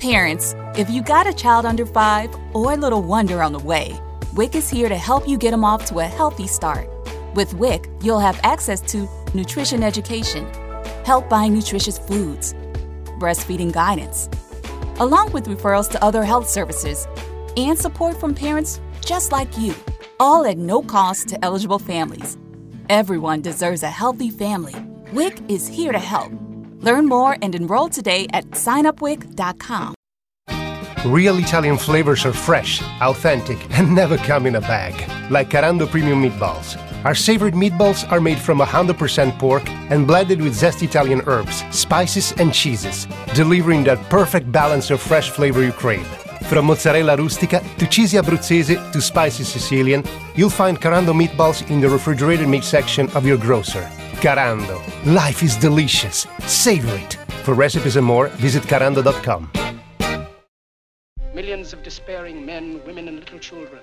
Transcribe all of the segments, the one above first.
Parents, if you got a child under five or a little wonder on the way, WIC is here to help you get them off to a healthy start. With WIC, you'll have access to nutrition education, help buying nutritious foods, breastfeeding guidance, along with referrals to other health services and support from parents just like you, all at no cost to eligible families. Everyone deserves a healthy family. WIC is here to help. Learn more and enroll today at signupwic.com. Real Italian flavors are fresh, authentic, and never come in a bag. Like Carando Premium Meatballs. Our savored meatballs are made from 100% pork and blended with zest Italian herbs, spices, and cheeses, delivering that perfect balance of fresh flavor you crave. From mozzarella rustica to cheesy Abruzzese to spicy Sicilian, you'll find Carando meatballs in the refrigerated meat section of your grocer. Carando. Life is delicious. Savor it. For recipes and more, visit carando.com. Millions of despairing men, women, and little children,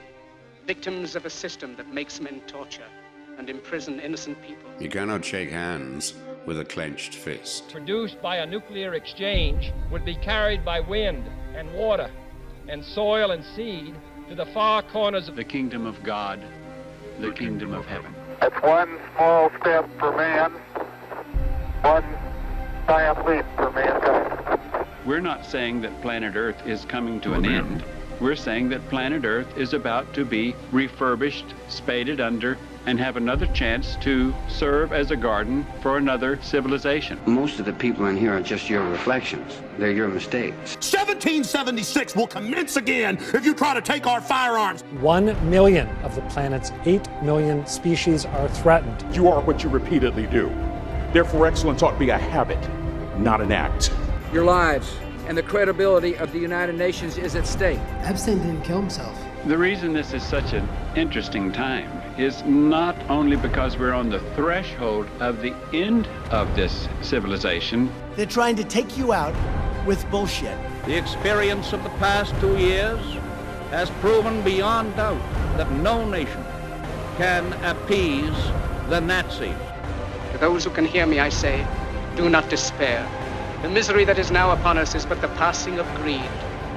victims of a system that makes men torture and imprison innocent people. You cannot shake hands with a clenched fist. Produced by a nuclear exchange would be carried by wind and water and soil and seed to the far corners of the kingdom of God, the kingdom of heaven. It's one small step for man, one giant leap for mankind. We're not saying that planet Earth is coming to an end. We're saying that planet Earth is about to be refurbished, spaded under, and have another chance to serve as a garden for another civilization. Most of the people in here are just your reflections. They're your mistakes. 1776 will commence again if you try to take our firearms. One million of the planet's eight million species are threatened. You are what you repeatedly do. Therefore, excellence ought to be a habit, not an act. Your lives and the credibility of the United Nations is at stake. Epstein didn't kill himself. The reason this is such an interesting time is not only because we're on the threshold of the end of this civilization. They're trying to take you out with bullshit. The experience of the past two years has proven beyond doubt that no nation can appease the Nazis. To those who can hear me, I say, do not despair. The misery that is now upon us is but the passing of greed,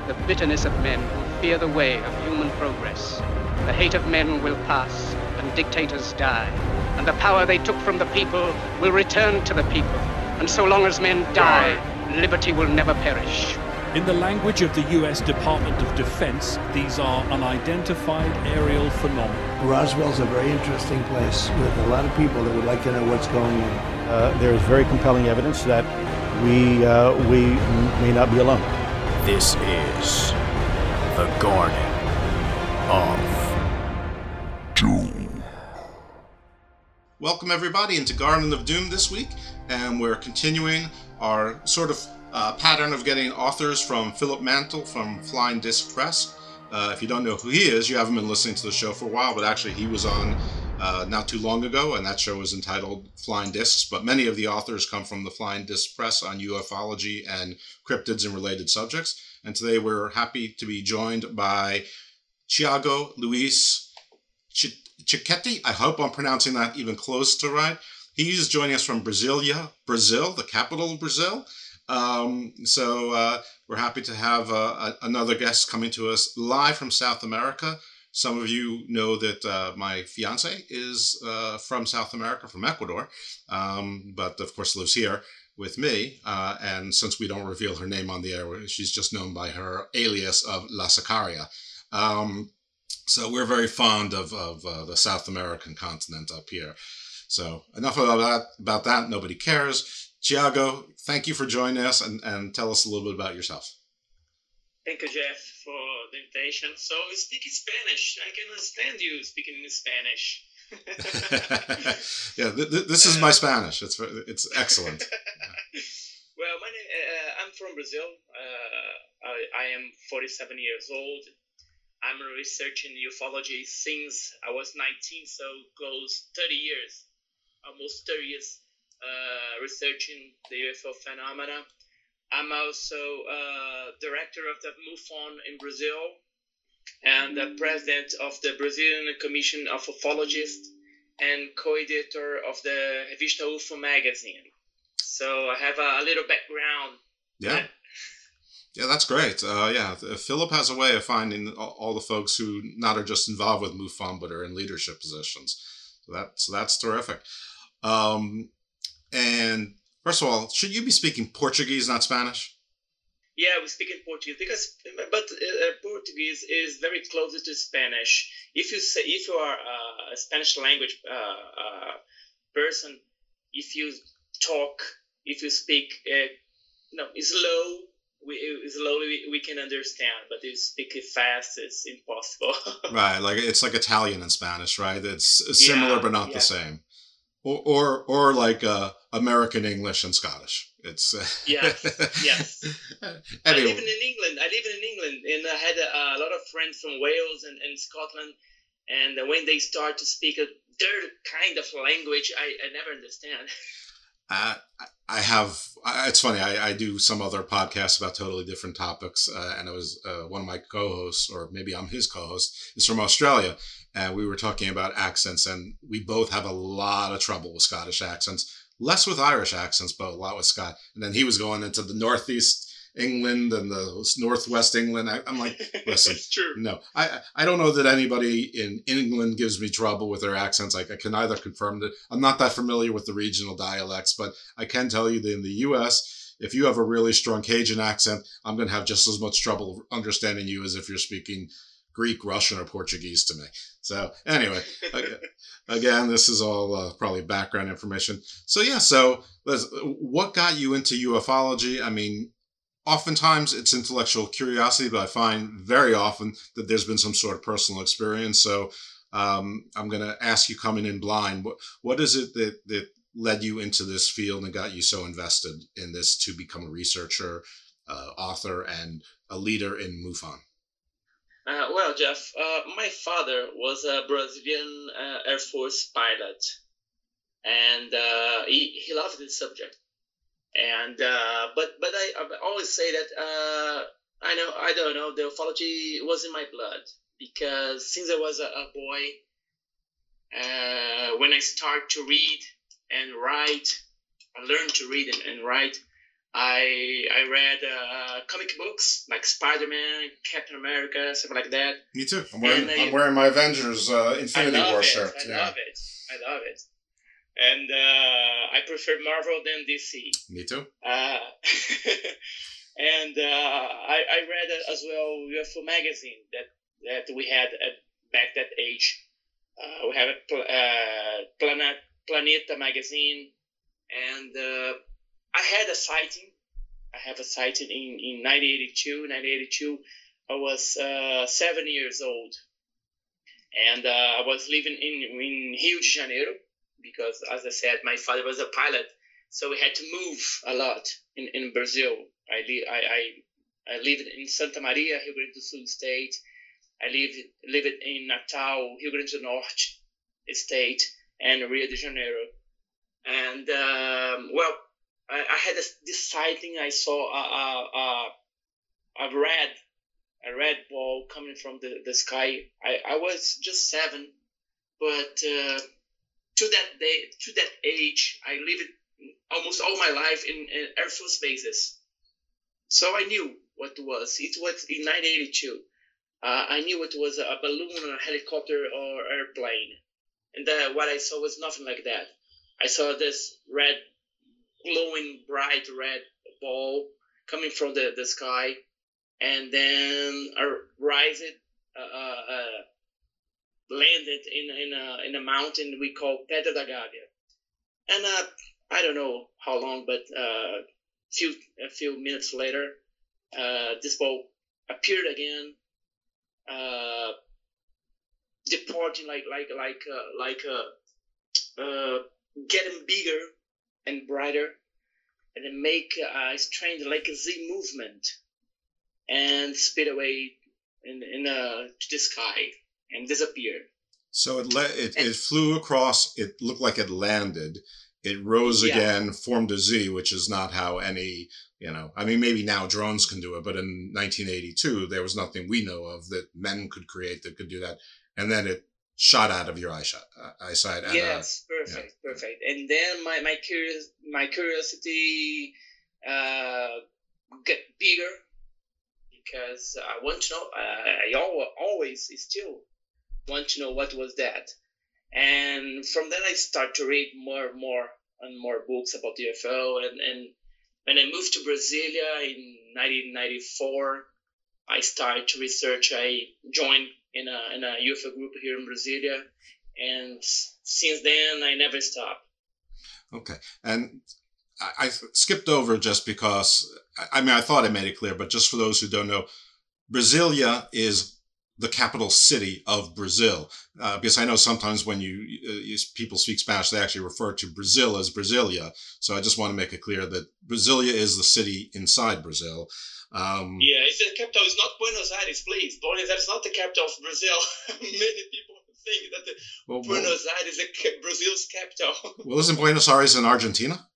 the bitterness of men who fear the way of human progress. The hate of men will pass, and dictators die, and the power they took from the people will return to the people. And so long as men die, liberty will never perish. In the language of the U.S. Department of Defense, these are unidentified aerial phenomena. Roswell's a very interesting place with a lot of people that would like to know what's going on. Uh, there is very compelling evidence that we, uh, we may not be alone. This is the Garden of Doom. Welcome, everybody, into Garden of Doom this week, and we're continuing our sort of uh, pattern of getting authors from Philip Mantle from Flying Disc Press. Uh, if you don't know who he is, you haven't been listening to the show for a while, but actually, he was on uh, not too long ago, and that show was entitled Flying Discs. But many of the authors come from the Flying Disc Press on ufology and cryptids and related subjects. And today we're happy to be joined by Thiago Luis Ticchetti. I hope I'm pronouncing that even close to right. He's joining us from Brasilia, Brazil, the capital of Brazil. Um, so uh, we're happy to have uh, another guest coming to us live from South America. Some of you know that uh, my fiance is uh, from South America, from Ecuador, um, but of course lives here with me. Uh, and since we don't reveal her name on the air, she's just known by her alias of La Sicaria. Um, so we're very fond of, of uh, the South American continent up here. So enough about that. About that. Nobody cares. Thiago, thank you for joining us and, and tell us a little bit about yourself. Thank you, Jeff, for the invitation. So, speaking Spanish, I can understand you speaking in Spanish. yeah, th- th- this is my Spanish. It's it's excellent. well, my name, uh, I'm from Brazil. Uh, I, I am 47 years old. I'm researching ufology since I was 19, so close 30 years, almost 30 years, uh, researching the UFO phenomena. I'm also uh, director of the MUFON in Brazil and the president of the Brazilian Commission of Ufologists and co-editor of the Revista UFO magazine. So I have a, little background. Yeah. Yeah, that's great. Uh, yeah, Philip has a way of finding all, the folks who not are just involved with MUFON, but are in leadership positions. So, that, so that's terrific. Um, and first of all, should you be speaking Portuguese, not Spanish? Yeah, we speak in Portuguese because, but uh, Portuguese is very close to Spanish. If you say if you are a Spanish language uh, uh, person, if you talk, if you speak, uh, no, slow, we slowly we, we can understand, but if you speak it fast, it's impossible. right, like it's like Italian and Spanish, right? It's similar yeah, but not yeah. the same. Or or or like uh, American English and Scottish. It's uh, yes, yes. anyway. I live in England. I live in England, and I had a, a lot of friends from Wales and, and Scotland. And when they start to speak a their kind of language, I, I never understand. Uh, I have. It's funny. I, I do some other podcasts about totally different topics, uh, and it was uh, one of my co-hosts, or maybe I'm his co-host, is from Australia, and we were talking about accents, and we both have a lot of trouble with Scottish accents. Less with Irish accents, but a lot with Scott. And then he was going into the Northeast England and the Northwest England. I, am like, listen. No, I I don't know that anybody in England gives me trouble with their accents. Like I can either confirm that I'm not that familiar with the regional dialects, but I can tell you that in the U.S. If you have a really strong Cajun accent, I'm going to have just as much trouble understanding you as if you're speaking Greek, Russian, or Portuguese to me. So anyway, again, this is all uh, probably background information. So yeah, so what got you into ufology? I mean, oftentimes it's intellectual curiosity, but I find very often that there's been some sort of personal experience. So um, I'm going to ask you coming in blind, what, what is it that, that led you into this field and got you so invested in this to become a researcher, uh, author, and a leader in MUFON? Uh, well, Jeff, uh, my father was a Brazilian uh, Air Force pilot, and uh, he, he loved this subject and uh, but but I, I always say that uh, I know I don't know the ufology was in my blood because since I was a, a boy, uh, when I start to read and write, I learned to read and, and write. I I read uh, comic books like Spider Man, Captain America, something like that. Me too. I'm wearing, I, am wearing my Avengers uh, Infinity War shirt. I yeah. love it. I love it and uh, I prefer Marvel than DC. Me too. Uh, and uh, I, I read as well UFO magazine that that we had at back that age. Uh, we have a pl- uh, Planet Planeta magazine, and uh, I had a sighting. I have a sighting in, in 1982. 1982, I was seven years old, and I was living in in Rio de Janeiro because, as I said, my father was a pilot, so we had to move a lot in, in Brazil. I, li- I, I, I lived in Santa Maria, Rio Grande do Sul state. I lived, lived in Natal, Rio Grande do Norte state, and Rio de Janeiro. And, um, well, I, I had this, this sighting. I saw a, a, a, a red a red ball coming from the, the sky. I, I was just seven, but uh, to that day, to that age, I lived almost all my life in, in Air Force bases. So I knew what it was. It was in 1982. Uh, I knew it was a balloon or a helicopter or airplane. And what I saw was nothing like that. I saw this red, glowing, bright red ball coming from the, the sky and then rise it, uh, uh, uh landed in in a in a mountain we call Pedra da Gávea, and uh, I don't know how long, but uh, few a few minutes later, uh, this ball appeared again, uh, departing like like like uh, like uh, uh, getting bigger and brighter, and then make a strange like a Z movement, and speed away in in uh, to the sky and disappeared. So it le- it, and, it flew across. It looked like it landed. It rose yeah. again, formed a Z, which is not how any you know. I mean, maybe now drones can do it, but in 1982 there was nothing we know of that men could create that could do that. And then it shot out of your eyesight. Uh, eyesight and, yes, uh, perfect, yeah. perfect. And then my my curious my curiosity uh, get bigger because I want to know. I, I always still want to know what was that. And from then I start to read more and more and more books about UFO. And, and when I moved to Brasilia in 1994, I started to research. I joined in a, in a UFO group here in Brasilia. And since then, I never stopped. Okay. And I, I skipped over just because, I mean, I thought I made it clear, but just for those who don't know, Brasilia is the capital city of Brazil. Uh, because I know sometimes when you, uh, you, people speak Spanish, they actually refer to Brazil as Brasilia. So I just want to make it clear that Brasilia is the city inside Brazil. Um, yeah, it's the capital. It's not Buenos Aires, please. Buenos Aires is not the capital of Brazil. Many people think that the well, Buenos well, Aires is Brazil's capital. well, isn't Buenos Aires in Argentina?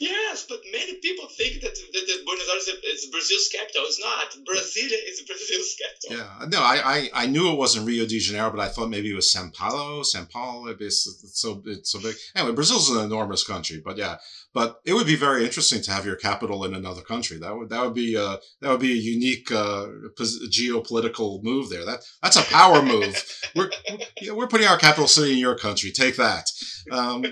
Yes, but many people think that, that, that Buenos Aires is Brazil's capital. It's not. Brasilia is Brazil's capital. Yeah, no, I, I, I knew it wasn't Rio de Janeiro, but I thought maybe it was São Paulo. São Paulo, it's, so it's so big. Anyway, Brazil's an enormous country, but yeah, but it would be very interesting to have your capital in another country. That would that would be uh, that would be a unique uh, geopolitical move there. That that's a power move. We're we're putting our capital city in your country. Take that. Um,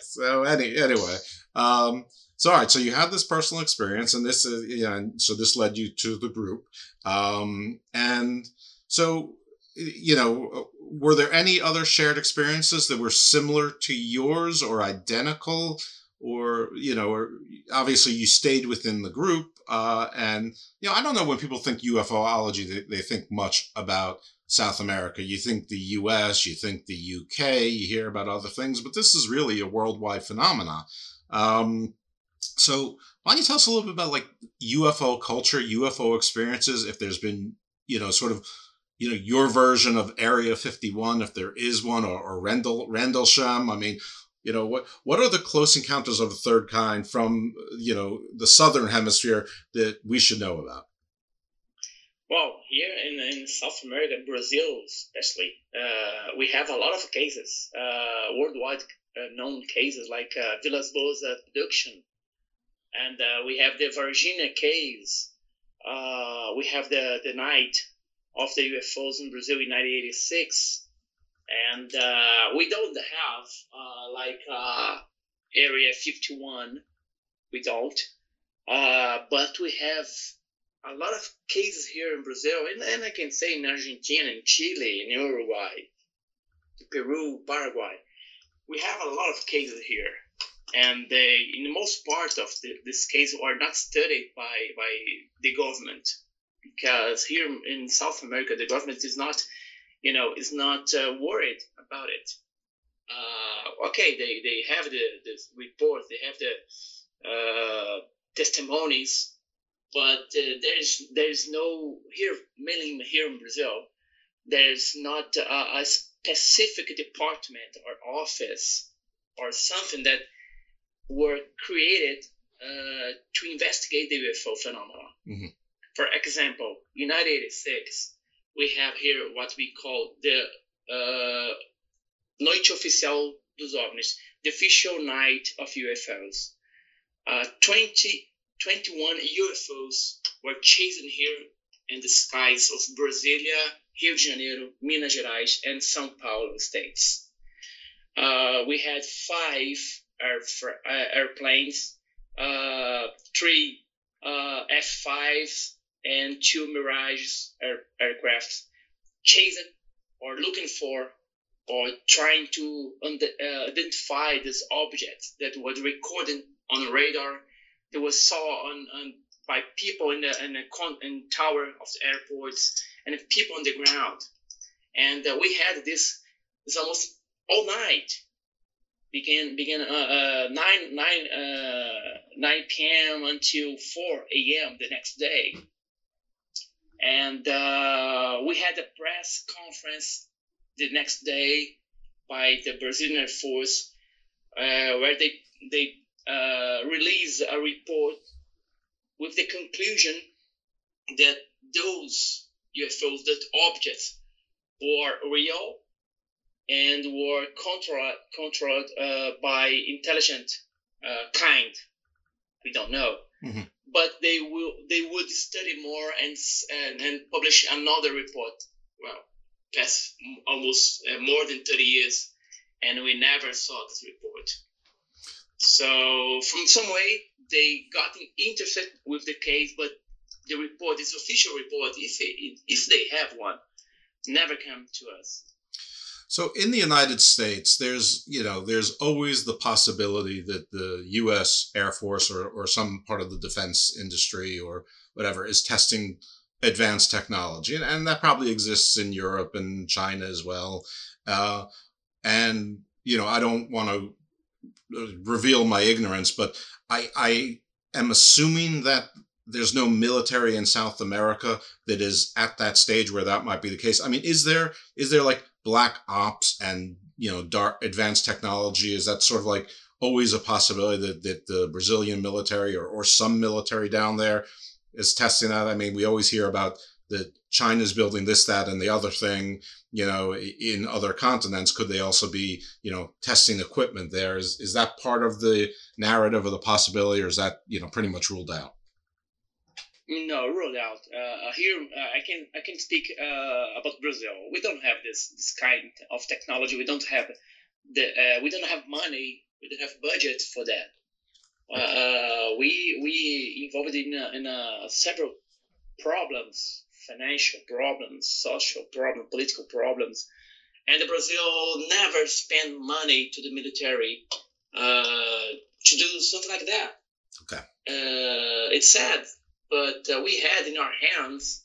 so any anyway. Um, so all right, so you had this personal experience, and this is you know, so this led you to the group, um, and so you know, were there any other shared experiences that were similar to yours or identical? Or you know, or obviously you stayed within the group, uh, and you know, I don't know when people think UFOlogy, they, they think much about South America. You think the US, you think the UK, you hear about other things, but this is really a worldwide phenomenon. Um, so why don't you tell us a little bit about like UFO culture, UFO experiences, if there's been, you know, sort of, you know, your version of Area 51, if there is one, or, or Rendell, Rendlesham. I mean, you know, what, what are the close encounters of the third kind from, you know, the Southern hemisphere that we should know about? Well, here in, in South America, Brazil especially, uh, we have a lot of cases, uh, worldwide uh, known cases like uh, Villas Boas abduction, and uh, we have the Varginha case. Uh, we have the the night of the UFOs in Brazil in 1986, and uh, we don't have uh, like Area 51. We don't, but we have a lot of cases here in Brazil, and, and I can say in Argentina, in Chile, in Uruguay, Peru, Paraguay. We have a lot of cases here, and they, in the most part of the, this case, are not studied by by the government. Because here in South America, the government is not, you know, is not uh, worried about it. Uh, okay, they, they have the, the reports, they have the uh, testimonies, but uh, there's there's no here mainly here in Brazil, there's not a, a specific department or office or something that were created uh, to investigate the UFO phenomenon. Mm-hmm. For example, in 1986, we have here what we call the uh, Noite Oficial dos OVNIs, the official night of UFOs. Uh, 20, 21 UFOs were chasing here in the skies of Brasilia, Rio de Janeiro, Minas Gerais, and São Paulo states. Uh, we had five air, uh, airplanes, uh, three uh, F5s, and two Mirage air, aircraft chasing or looking for or trying to uh, identify this object that was recorded on radar that was saw on, on by people in the in the con- in tower of the airports and people on the ground. And uh, we had this this almost all night. Began began uh, uh, nine nine uh, nine p.m. until four a.m. the next day, and uh, we had a press conference the next day by the Brazilian Air Force, uh, where they they uh, released a report with the conclusion that those UFOs, that objects were real and were controlled, controlled uh, by intelligent uh, kind. We don't know. Mm-hmm. But they will they would study more and and, and publish another report. Well, past almost uh, more than 30 years, and we never saw this report. So from some way they got interested with the case, but the report, this official report, if it, if they have one, never come to us. So in the United States, there's you know there's always the possibility that the U.S. Air Force or or some part of the defense industry or whatever is testing advanced technology, and, and that probably exists in Europe and China as well. Uh, and you know, I don't want to uh, reveal my ignorance, but I I am assuming that there's no military in South America that is at that stage where that might be the case. I mean, is there is there like black ops and you know dark advanced technology? Is that sort of like always a possibility that, that the Brazilian military or, or some military down there is testing that? I mean, we always hear about that China's building this, that, and the other thing, you know, in other continents. Could they also be, you know, testing equipment there? Is, is that part of the narrative or the possibility, or is that, you know, pretty much ruled out? No, ruled out. Uh, here, uh, I can I can speak uh, about Brazil. We don't have this this kind of technology. We don't have the uh, we don't have money. We don't have budget for that. Uh, we we involved in in several problems, financial problems, social problems, political problems, and Brazil never spend money to the military uh, to do something like that. Okay. it's sad but uh, we had in our hands,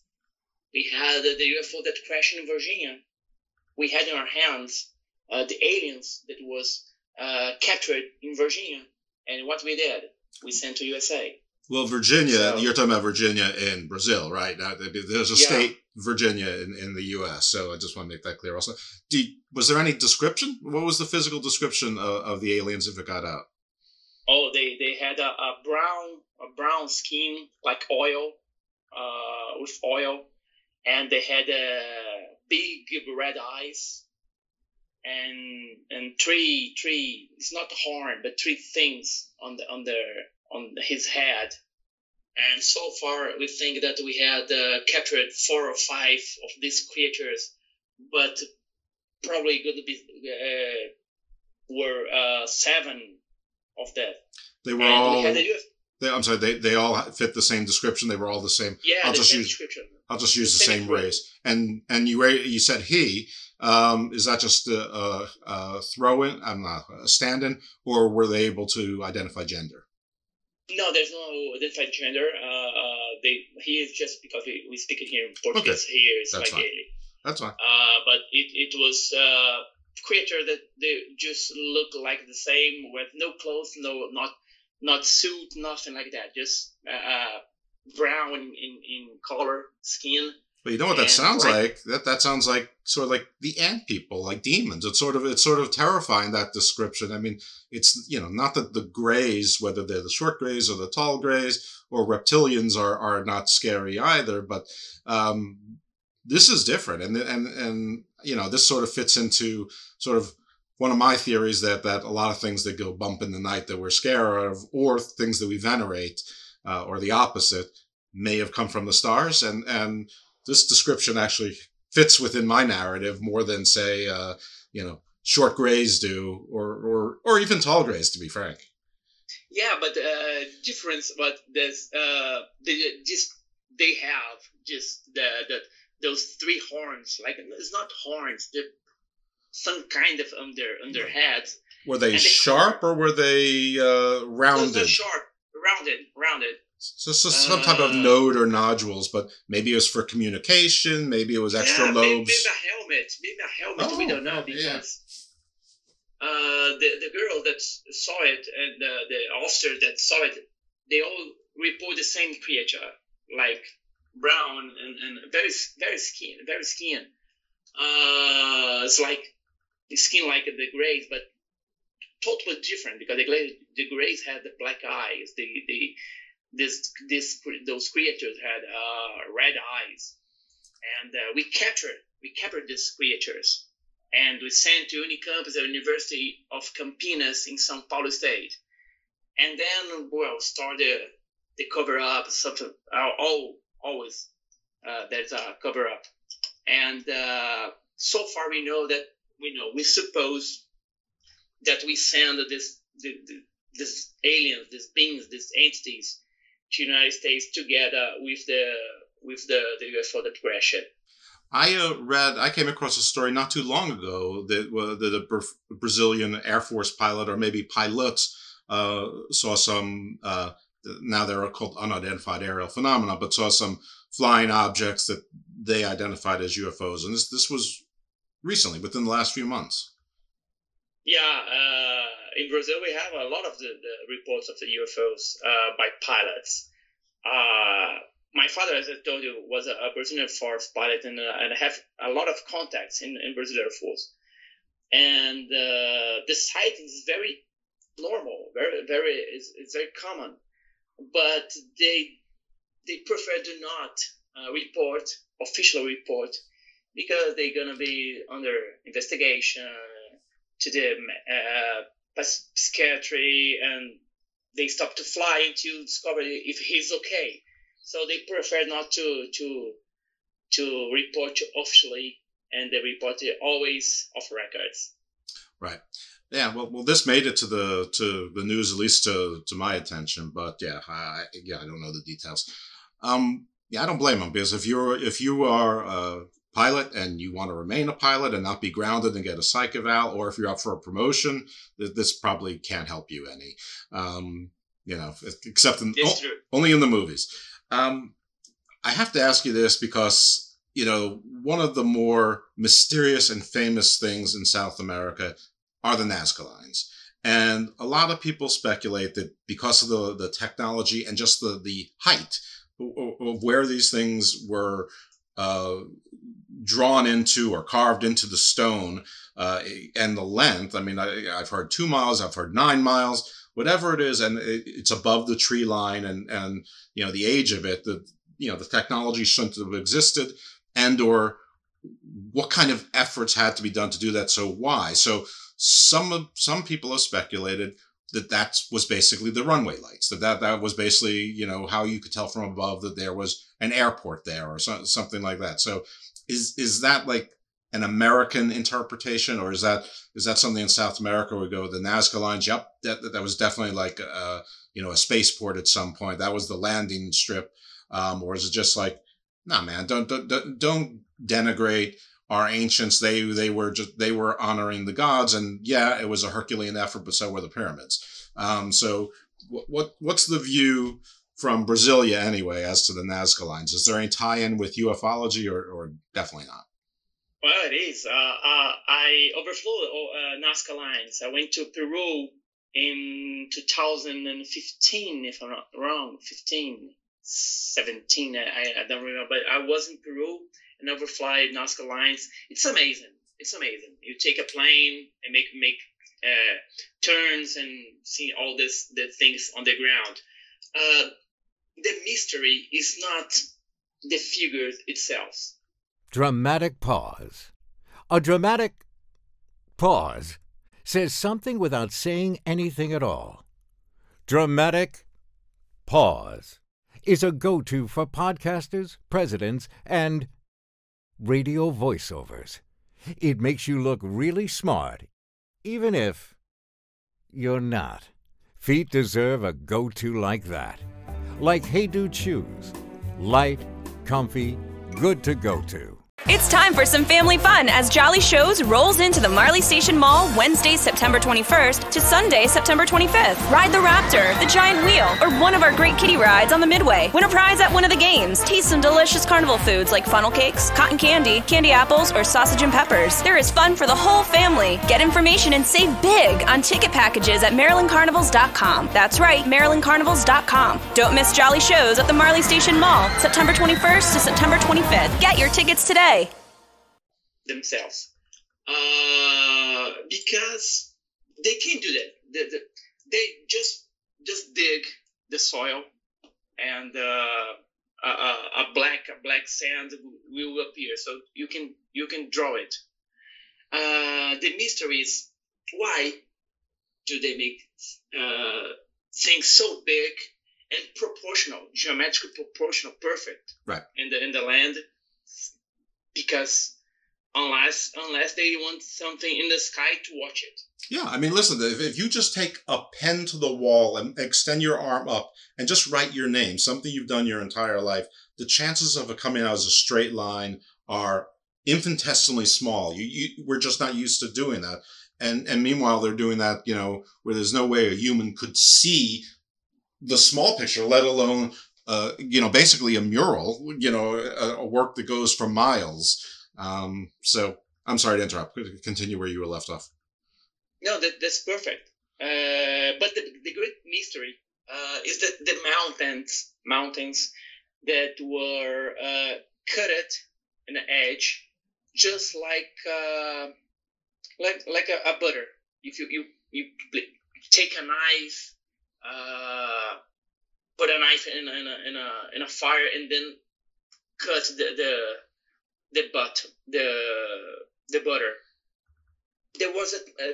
we had the UFO that crashed in Varginha. We had in our hands uh, the aliens that was uh, captured in Varginha. And what we did, we sent to USA. Well, Virginia, so, you're talking about Virginia in Brazil, right? Now, There's a yeah. state, Virginia, in, in the U.S. So I just want to make that clear. Also, you, was there any description? What was the physical description of, of the aliens if it got out? Oh, they, they had a, a brown a brown skin like oil, uh, with oil, and they had uh, big red eyes, and and three three it's not horn but three things on the on the on his head. And so far, we think that we had uh, captured four or five of these creatures, but probably going to be uh, were uh, seven of that. They were and all. We they, I'm sorry, they, they all fit the same description. They were all the same. Yeah, I'll the just same use, description. I'll just use the, the same, race. And and you you said he. Um, is that just a, a, a throw in? I'm not a stand in, or were they able to identify gender? No, there's no identified gender. Uh, uh, they he is just because we, we speak it here in Portuguese. Okay. He is That's like fine. That's fine. Uh, but it, it was uh, creature that they just look like the same with no clothes, no not not suit, nothing like that. Just uh, uh, brown in, in color, skin. But you know what that sounds like? That that sounds like sort of like the ant people, like demons. It's sort of it's sort of terrifying that description. I mean, it's you know not that the grays, whether they're the short grays or the tall grays or reptilians, are are not scary either. But um, this is different, and and and you know this sort of fits into sort of one of my theories that that a lot of things that go bump in the night that we're scared of, or things that we venerate, uh, or the opposite, may have come from the stars. And and this description actually fits within my narrative more than say, uh, you know, short grays do, or or or even tall grays, to be frank. Yeah, but uh, difference, but there's uh, they just they have just the the those three horns. Like it's not horns; they're some kind of on their on their heads. Were they, they sharp or were they uh, rounded? No, sharp, rounded, rounded. So, so some uh, type of node or nodules, but maybe it was for communication. Maybe it was extra yeah, lobes. Maybe, maybe a helmet. Maybe a helmet. Oh, we don't know because yeah. uh, the the girl that saw it and uh, the officer that saw it, they all report the same creature, like brown and, and very very skin, very skin. Uh, it's like the skin like the Greys, but totally different because the, the Greys had the black eyes. The the this this those creatures had uh, red eyes, and uh, we captured we captured these creatures, and we sent to Unicamp, the University of Campinas in São Paulo State, and then well started the cover up something. All always uh, there's a cover up, and uh, so far we know that we know we suppose that we send this the, the, this aliens, these beings, these entities to United States together with the with the the UFO that crashed. I uh, read, I came across a story not too long ago that, uh, that a Brazilian Air Force pilot or maybe pilots uh, saw some, uh, now they're called unidentified aerial phenomena, but saw some flying objects that they identified as UFOs. And this, this was recently, within the last few months. Yeah, uh, in Brazil, we have a lot of the, the reports of the UFOs uh, by pilots my father, as I told you, was a, a Brazilian Force pilot, and, uh, and have a lot of contacts in, in Brazilian Air Force. And uh, the site is very normal, very very it's, it's very common, but they they prefer do not uh, report official report because they're gonna be under investigation to the uh, psychiatry and they stop to fly to discover if he's okay so they prefer not to to to report officially, and they report it always off records. Right. Yeah. Well, well, this made it to the to the news, at least to to my attention. But yeah, I, yeah, I don't know the details. Um, yeah, I don't blame them because if you're if you are a pilot and you want to remain a pilot and not be grounded and get a psych eval, or if you're up for a promotion, this probably can't help you any. Um, you know, except in, only in the movies. Um, I have to ask you this because, you know, one of the more mysterious and famous things in South America are the Nazca lines. And a lot of people speculate that because of the, the technology and just the, the height of where these things were uh, drawn into or carved into the stone uh, and the length, I mean, I, have heard two miles, I've heard nine miles whatever it is, and it, it's above the tree line, and and you know the age of it, the you know the technology shouldn't have existed, and or what kind of efforts had to be done to do that. So why? So some some people have speculated that that was basically the runway lights. That that that was basically you know how you could tell from above that there was an airport there or so, something like that. So is is that like an American interpretation, or is that is that something in South America we go the Nazca lines? Yep, that that was definitely like a, you know a spaceport at some point. That was the landing strip, um, or is it just like, nah, man, don't don't don't denigrate our ancients. They they were just they were honoring the gods, and yeah, it was a Herculean effort, but so were the pyramids. Um, so what, what what's the view? From Brasilia, anyway, as to the Nazca lines, is there any tie-in with ufology, or, or definitely not? Well, it is. Uh, uh, I overflew uh, Nazca lines. I went to Peru in 2015, if I'm not wrong, 15, 17, I, I don't remember, but I was in Peru and overfly Nazca lines. It's amazing. It's amazing. You take a plane and make make uh, turns and see all this the things on the ground. The mystery is not the figures itself Dramatic pause. A dramatic pause says something without saying anything at all. Dramatic pause is a go to for podcasters, presidents, and radio voiceovers. It makes you look really smart, even if you're not. Feet deserve a go to like that. Like Hey Dude Shoes. Light, comfy, good to go to. It's time for some family fun as Jolly Shows rolls into the Marley Station Mall Wednesday, September 21st to Sunday, September 25th. Ride the Raptor, the Giant Wheel, or one of our great kiddie rides on the Midway. Win a prize at one of the games. Taste some delicious carnival foods like funnel cakes, cotton candy, candy apples, or sausage and peppers. There is fun for the whole family. Get information and save big on ticket packages at MarylandCarnivals.com. That's right, MarylandCarnivals.com. Don't miss Jolly Shows at the Marley Station Mall, September 21st to September 25th. Get your tickets today themselves uh, because they can't do that. They, they, they just just dig the soil and uh, a, a, black a black sand will appear. So you can you can draw it. Uh, the mystery is why do they make uh, things so big and proportional, geometrically proportional, perfect Right. in the in the land, because unless unless they want something in the sky to watch it. Yeah, I mean, listen, if, you just take a pen to the wall and extend your arm up and just write your name, something you've done your entire life, the chances of it coming out as a straight line are infinitesimally small. You, you we're just not used to doing that. And and meanwhile they're doing that, you know, where there's no way a human could see the small picture, let alone uh, you know, basically a mural, you know, a, a work that goes for miles. Um, so I'm sorry to interrupt. Continue where you were left off. No, that, that's perfect. Uh, but the, the great mystery uh, is that the mountains, mountains that were uh, cut in the edge, just like uh, like like a, a, butter. If you you you take a knife, uh, put a knife in a, in a in a in a fire, and then cut the the the butt the the butter. There was a, a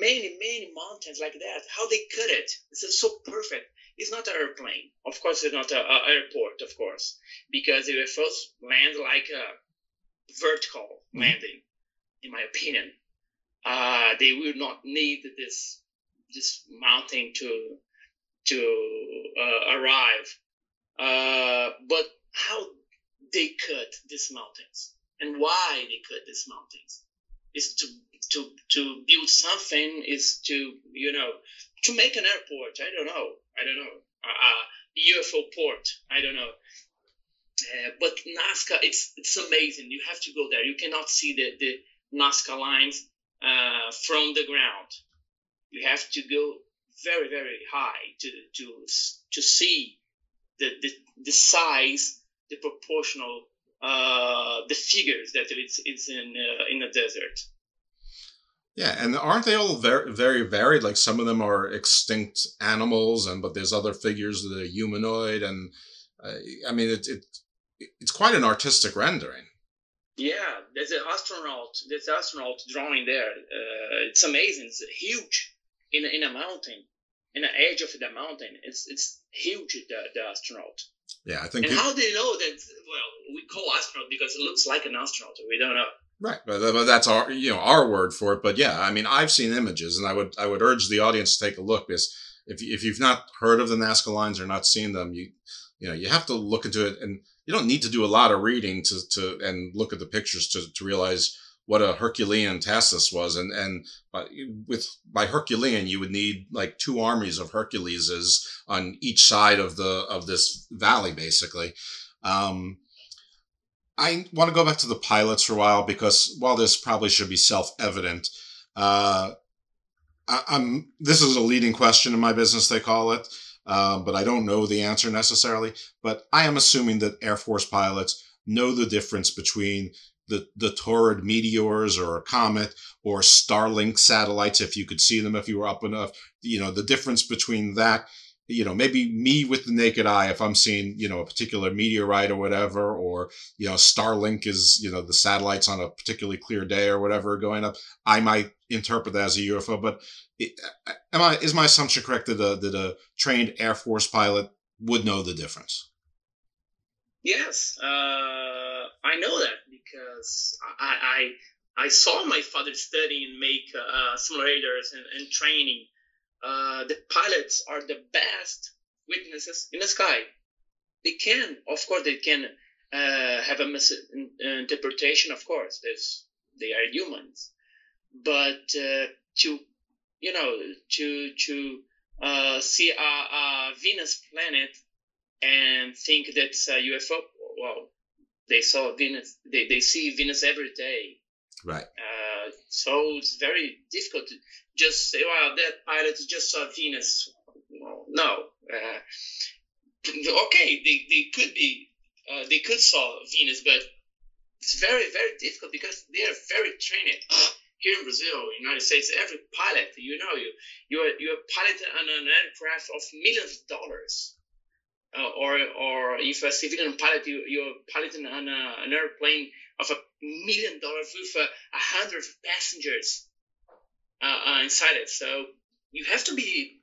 many many mountains like that. How they cut it? It's so perfect. It's not an airplane. Of course it's not an airport of course because the ufos land like a vertical mm-hmm. landing in my opinion. Uh, they will not need this this mountain to to uh, arrive uh, but how they cut these mountains and why they cut these mountains is to to to build something is to you know to make an airport. I don't know. I don't know. Uh, UFO port. I don't know. Uh, but Nazca, it's it's amazing. You have to go there. You cannot see the the Nazca lines uh, from the ground. You have to go very very high to to to see the the, the size, the proportional, uh, the figures that it's it's in uh, in the desert. Yeah, and aren't they all very very varied? Like some of them are extinct animals, and but there's other figures that are humanoid, and uh, I mean it, it it's quite an artistic rendering. Yeah, there's an astronaut. There's an astronaut drawing there. Uh, it's amazing. It's huge in in a mountain, in the edge of the mountain. It's it's huge. The, the astronaut. Yeah, I think. And how do you know that? Well, we call astronaut because it looks like an astronaut. We don't know. Right, but that's our you know our word for it. But yeah, I mean, I've seen images, and I would I would urge the audience to take a look because if if you've not heard of the Nazca lines or not seen them, you you know you have to look into it, and you don't need to do a lot of reading to to and look at the pictures to to realize what a Herculean task this was, and and by, with by Herculean you would need like two armies of Herculeses on each side of the of this valley, basically. Um, I want to go back to the pilots for a while because while this probably should be self-evident, uh, I, am This is a leading question in my business, they call it, uh, but I don't know the answer necessarily. But I am assuming that Air Force pilots know the difference between the the Taurid meteors or a comet or Starlink satellites, if you could see them if you were up enough. You know the difference between that you know, maybe me with the naked eye, if I'm seeing, you know, a particular meteorite or whatever, or, you know, Starlink is, you know, the satellites on a particularly clear day or whatever going up, I might interpret that as a UFO. But it, am I, is my assumption correct that a, that a trained Air Force pilot would know the difference? Yes, uh, I know that because I, I, I saw my father study and make uh, simulators and, and training uh, the pilots are the best witnesses in the sky. They can, of course, they can uh, have a misinterpretation. Of course, There's, they are humans, but uh, to you know to to uh, see a, a, Venus planet and think that's a UFO. Well, they saw Venus. They, they see Venus every day. Right. Uh, so it's very difficult to just say, well, that pilot just saw Venus. No. Uh, okay, they, they could be, uh, they could saw Venus, but it's very, very difficult because they are very trained. Here in Brazil, United States, every pilot, you know, you you're you're piloting on an aircraft of millions of dollars. Uh, or or if a civilian pilot, you, you're piloting on a, an airplane of a million dollars with a, hundred passengers uh, uh, inside it. So you have to be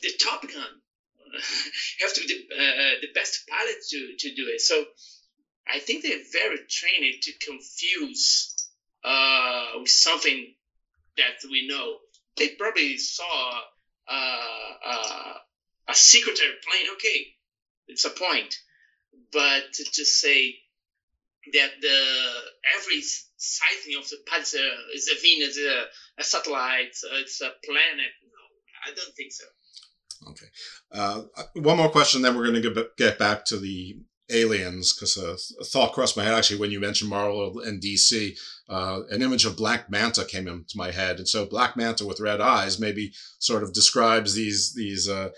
the Top Gun you have to be the, uh, the best pilot to, to do it. So I think they're very trained to confuse uh, with something that we know. They probably saw uh, a secret airplane. Okay, it's a point, but to just say that the every sighting of the planet is a Venus, a, a satellite, it's a planet. No, I don't think so. Okay. Uh, one more question, then we're going to get back to the aliens because a, a, thought crossed my head actually when you mentioned Marvel and DC. Uh, an image of Black Manta came into my head, and so Black Manta with red eyes maybe sort of describes these these uh,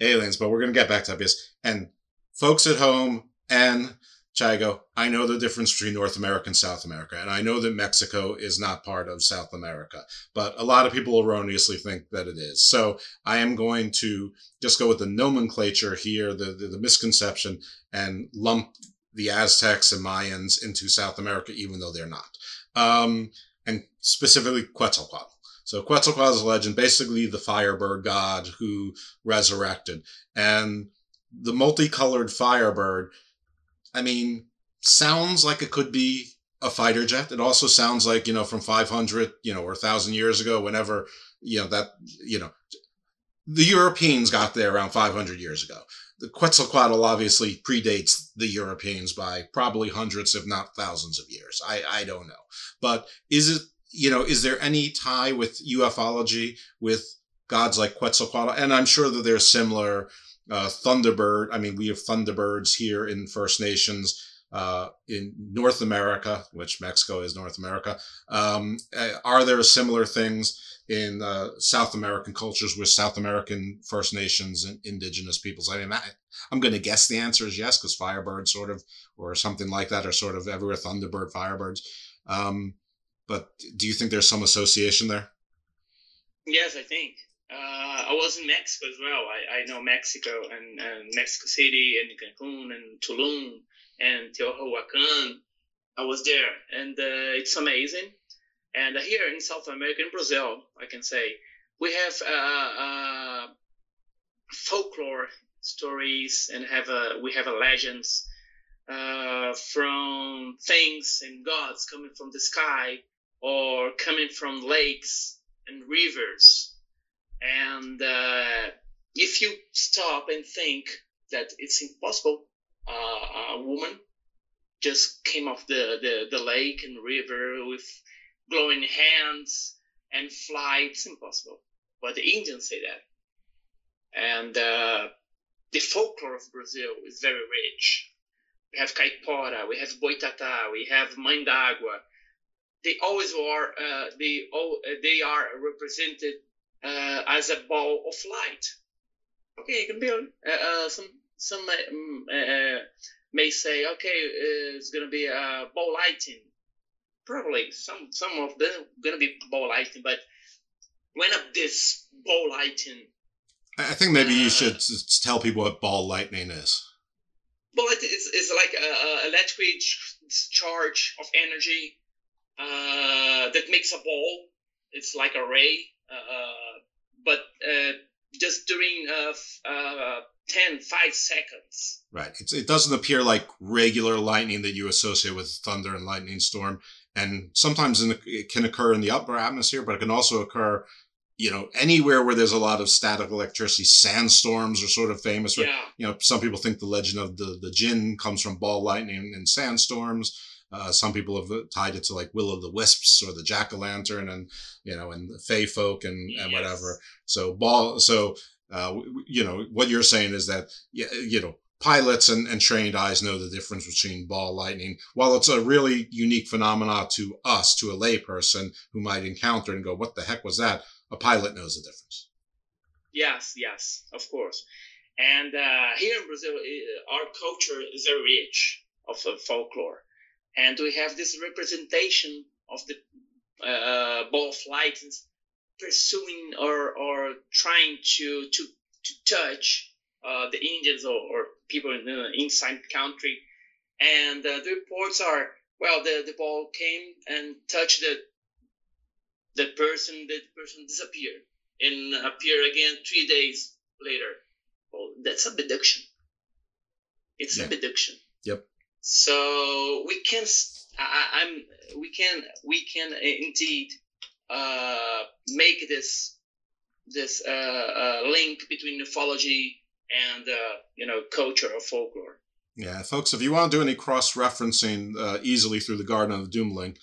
aliens. But we're going to get back to that and folks at home and Thiago, I know the difference between North America and South America, and I know that Mexico is not part of South America, but a lot of people erroneously think that it is. So I am going to just go with the nomenclature here, the, the, the misconception, and lump the Aztecs and Mayans into South America, even though they're not. Um, and specifically Quetzalcoatl. So Quetzalcoatl is a legend, basically the firebird god who resurrected. And the multicolored firebird I mean, sounds like it could be a fighter jet. It also sounds like, you know, from 500, you know, or 1,000 years ago, whenever, you know, that, you know, the Europeans got there around 500 years ago. The Quetzalcoatl obviously predates the Europeans by probably hundreds, if not thousands of years. I, I don't know. But is it, you know, is there any tie with ufology with gods like Quetzalcoatl? And I'm sure that there's similar uh, Thunderbird. I mean, we have Thunderbirds here in First Nations. Uh, in North America, which Mexico is North America, um, uh, are there similar things in uh, South American cultures with South American First Nations and indigenous peoples? I mean, I, am going to guess the answer is yes, because Firebird sort of, or something like that, are sort of everywhere. Thunderbird, Firebirds. Um, but do you think there's some association there? Yes, I think. Uh, I was in Mexico as well. I, I know Mexico and, and Mexico City and Cancun and Tulum and Teotihuacan. I was there and uh, it's amazing. And here in South America, in Brazil, I can say, we have uh, uh folklore stories and have a, we have a legends uh, from things and gods coming from the sky or coming from lakes and rivers and uh, if you stop and think that it's impossible, uh, a woman just came off the, the, the lake and river with glowing hands and fly, it's impossible. But the Indians say that. And uh, the folklore of Brazil is very rich. We have caipora, we have boitatá, we have mãe d'água. They always are. Uh, they they are represented uh, as a ball of light. Okay, it can be uh, uh, some some um, uh, may say, okay, uh, it's gonna be a ball lighting. Probably some some of them gonna be ball lighting, but when of this ball lighting. I think maybe you should tell people what ball lightning is. Ball lightning is, is like a, a electric charge of energy that makes a ball. It's like a ray uh, but uh, just during uh, 10, 5 seconds. Right. It's, it doesn't appear like regular lightning that you associate with thunder and lightning storm. And sometimes the, it can occur in the upper atmosphere, but it can also occur, you know, anywhere where there's a lot of static electricity. Sandstorms are sort of famous. Yeah. You know, some people think the legend of the, the jinn comes from ball lightning and sandstorms. Uh, some people have tied it to like Will of the Wisps or the Jack o' Lantern, and you know, and the Fey folk and and whatever. So ball. So uh, you know, what you're saying is that you know pilots and, and trained eyes know the difference between ball lightning. While it's a really unique phenomenon to us, to a layperson who might encounter and go, "What the heck was that?" A pilot knows the difference. Yes, yes, of course. And uh, here in Brazil, our culture is very rich of folklore and we have this representation of the uh, ball flight pursuing or, or trying to to, to touch uh, the Indians or, or people in the inside country. And uh, the reports are well, the, the ball came and touched the the person. The person disappeared and appeared again three days later. well, that's a abduction. It's Yeah. abduction. So we can, I, am we can, we can uh, indeed uh, make this this uh, uh, link between mythology and uh, you know culture or folklore. Yeah, folks, if you want to do any cross referencing uh, easily through the Garden of the Doom link,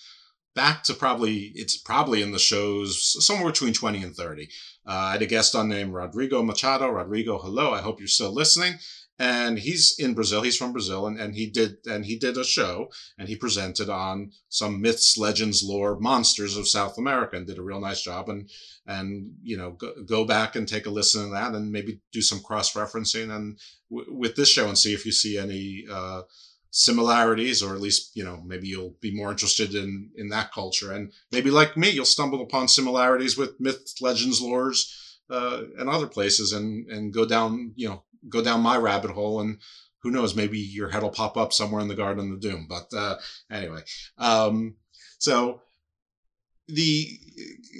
back to probably, it's probably in the shows somewhere between 20 and 30. Uh, I had a guest on named Rodrigo Machado. Rodrigo, hello. I hope you're still listening. And he's in Brazil. He's from Brazil, and, and he did and he did a show, and he presented on some myths, legends, lore, monsters of South America, and did a real nice job. And and you know, go, go back and take a listen to that, and maybe do some cross referencing and w- with this show, and see if you see any uh, similarities, or at least you know maybe you'll be more interested in in that culture, and maybe like me, you'll stumble upon similarities with myths, legends, lores, uh, and other places, and and go down you know go down my rabbit hole, and who knows, maybe your head will pop up somewhere in the Garden of the Doom. But uh, anyway, um, so the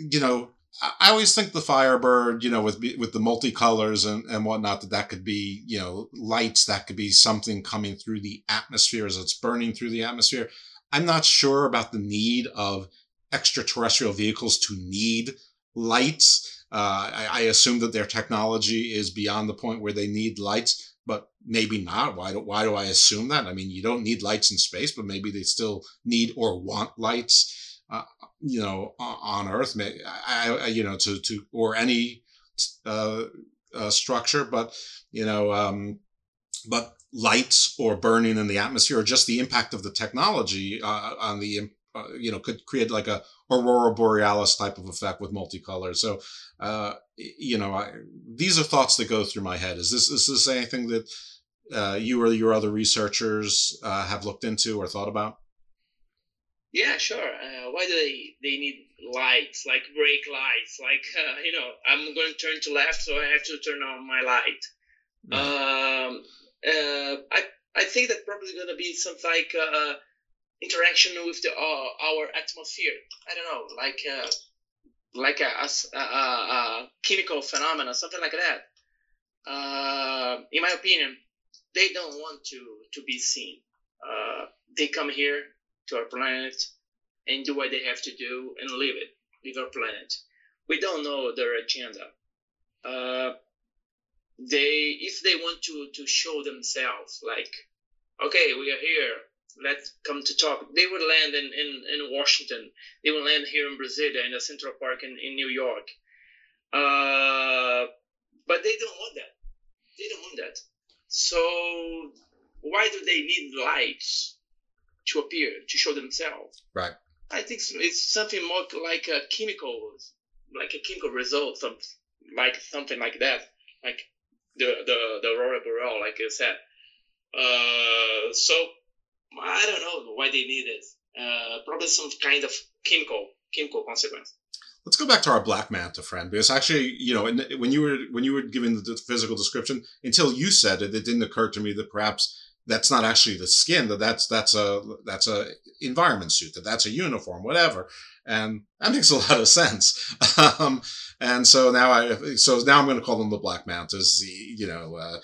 you know I- always think the Firebird, you know, with with the multicolors and and whatnot, that that could be, you know, lights. That could be something coming through the atmosphere as it's burning through the atmosphere. I'm not sure about the need of extraterrestrial vehicles to need lights. Uh, I, I assume that their technology is beyond the point where they need lights, but maybe not. Why do why do I assume that? I mean, you don't need lights in space, but maybe they still need or want lights. Uh, you know, on Earth, I, I, you know, to to or any uh, uh, structure, but you know, um, but lights or burning in the atmosphere, or just the impact of the technology uh, on the, uh, you know, could create like a aurora borealis type of effect with multicolor. So, uh, you know, I, these are thoughts that go through my head. Is this is this anything that uh, you or your other researchers uh, have looked into or thought about? Yeah, sure. Uh, why do they they need lights like brake lights? Like uh, you know, I'm going to turn to left, so I have to turn on my light. Um, uh, I I think that probably going to be something like uh, interaction with the uh, our atmosphere. I don't know, like uh, like a, a a chemical phenomena, something like that. Uh, in my opinion, they don't want to to be seen. Uh, they come here to our planet and do what they have to do and leave it, leave our planet. We don't know their agenda. Uh, they, if they want to to show themselves, like, okay, we are here, let's come to talk. They would land in, in, in Washington. They will land here in Brasilia, in a Central Park in, in New York. Uh, but they don't want that. They don't want that. So why do they need lights to appear, to show themselves? Right. I think it's- it's something more like a chemical, like a chemical result, some, like something like that, like the the the aurora boreal, like you said. Uh, so I don't know why they need it. Uh, probably some kind of chemical chemical consequence. Let's go back to our black manta friend because actually, you know, when you were when you were giving the physical description, until you said it, it didn't occur to me that perhaps that's not actually the skin. That that's that's a that's a environment suit. That that's a uniform, whatever. And that makes a lot of sense. um, and so now I so now I'm going to call them the black mantas. You know. Uh,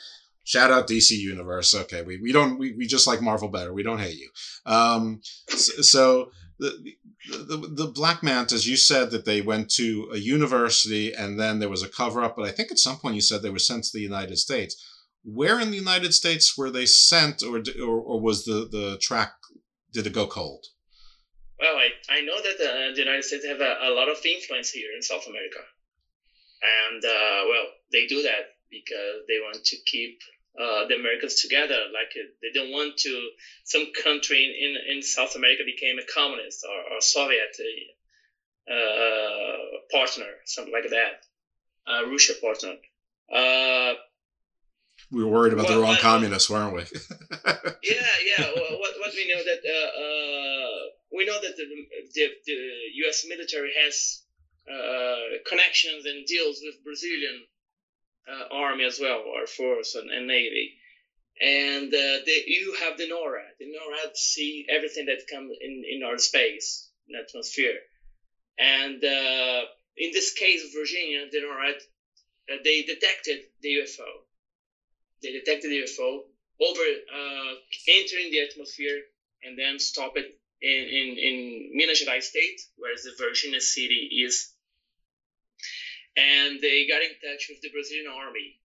Shout out DC Universe. Okay, we, we don't we, we just like Marvel better. We don't hate you. Um, so, so the, the the Black Mantas, you said that they went to a university and then there was a cover up, but I think at some point you said they were sent to the United States. Where in the United States were they sent, or or, or was the the track did it go cold? Well, I, I know that uh, the United States have a, a lot of influence here in South America. And, uh, well, they do that because they want to keep uh, the Americans together. Like, uh, they don't want to, some country in, in, in South America became a communist or, or Soviet uh, partner, something like that, uh, Russia partner. Uh, We were worried about the wrong communists, weren't we? yeah, yeah. Well, what, what we know that uh, uh, we know that the, the, the U.S. military has uh, connections and deals with Brazilian uh, army as well, or force and, and navy. And uh, you have the NORAD. The NORAD see everything that comes in, in our space, in atmosphere. And uh, in this case, Varginha, the NORAD, uh, they detected the UFO. they detected the UFO over uh, entering the atmosphere and then stop it in, in, in Minas Gerais state, whereas the Varginha city is. And they got in touch with the Brazilian army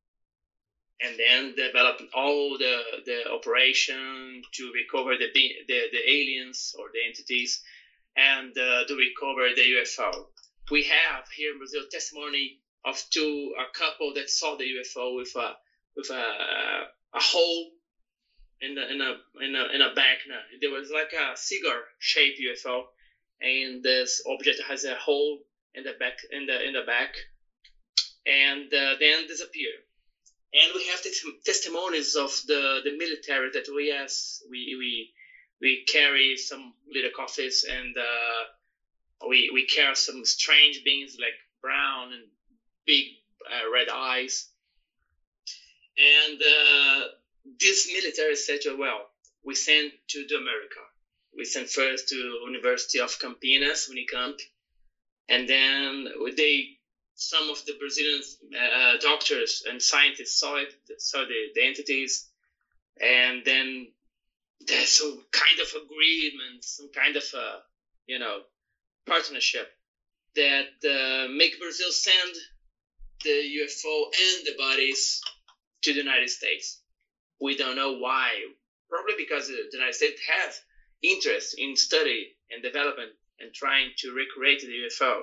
and then developed all the, the operation to recover the, the, the aliens or the entities and uh, to recover the UFO. We have here in Brazil testimony of two a couple that saw the UFO with a with a, a hole in the in a in a in a back. Now. There was like a cigar shaped UFO, and this object has a hole in the back in the in the back, and uh, then disappear. And we have tes- testimonies of the the military that we as we we we carry some little coffees and uh, we we carry some strange beings like brown and big uh, red eyes. And uh, this military said, well, we sent to the America. We sent first to University of Campinas, Unicamp, and then they, some of the Brazilian uh, doctors and scientists saw it, saw the, the entities, and then there's some kind of agreement, some kind of a, you know, partnership that uh, make Brazil send the UFO and the bodies to the United States. We don't know why. Probably because the United States has interest in study and development and trying to recreate the UFO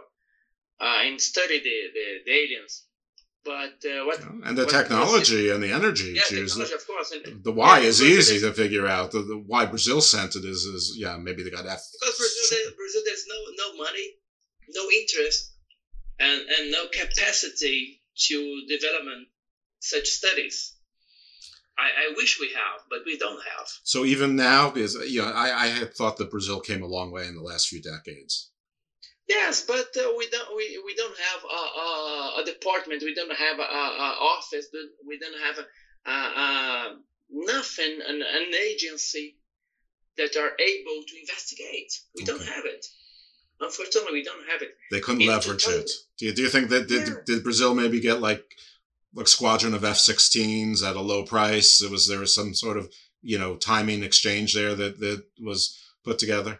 uh, and study the, the, the aliens. But uh, what and the what technology and the energy yeah, technology, of course. And, the why yeah, is easy to figure out. The, the why Brazil sent it is is yeah maybe they got F. because Brazil, there, Brazil, there's no no money, no interest, and and no capacity to development such studies. I, I wish we have, but we don't have. So even now, because you know, I, I had thought that Brazil came a long way in the last few decades. Yes, but uh, we don't we, we don't have a, a, a department. We don't have a, a office. We don't have a, a, nothing an, an agency that are able to investigate. We don't have it. Unfortunately, we don't have it. They couldn't In leverage 2000 it. Do you, do you think that did, did Brazil maybe get like like squadron of F-16s at a low price? It was there was some sort of you know timing exchange there that that was put together.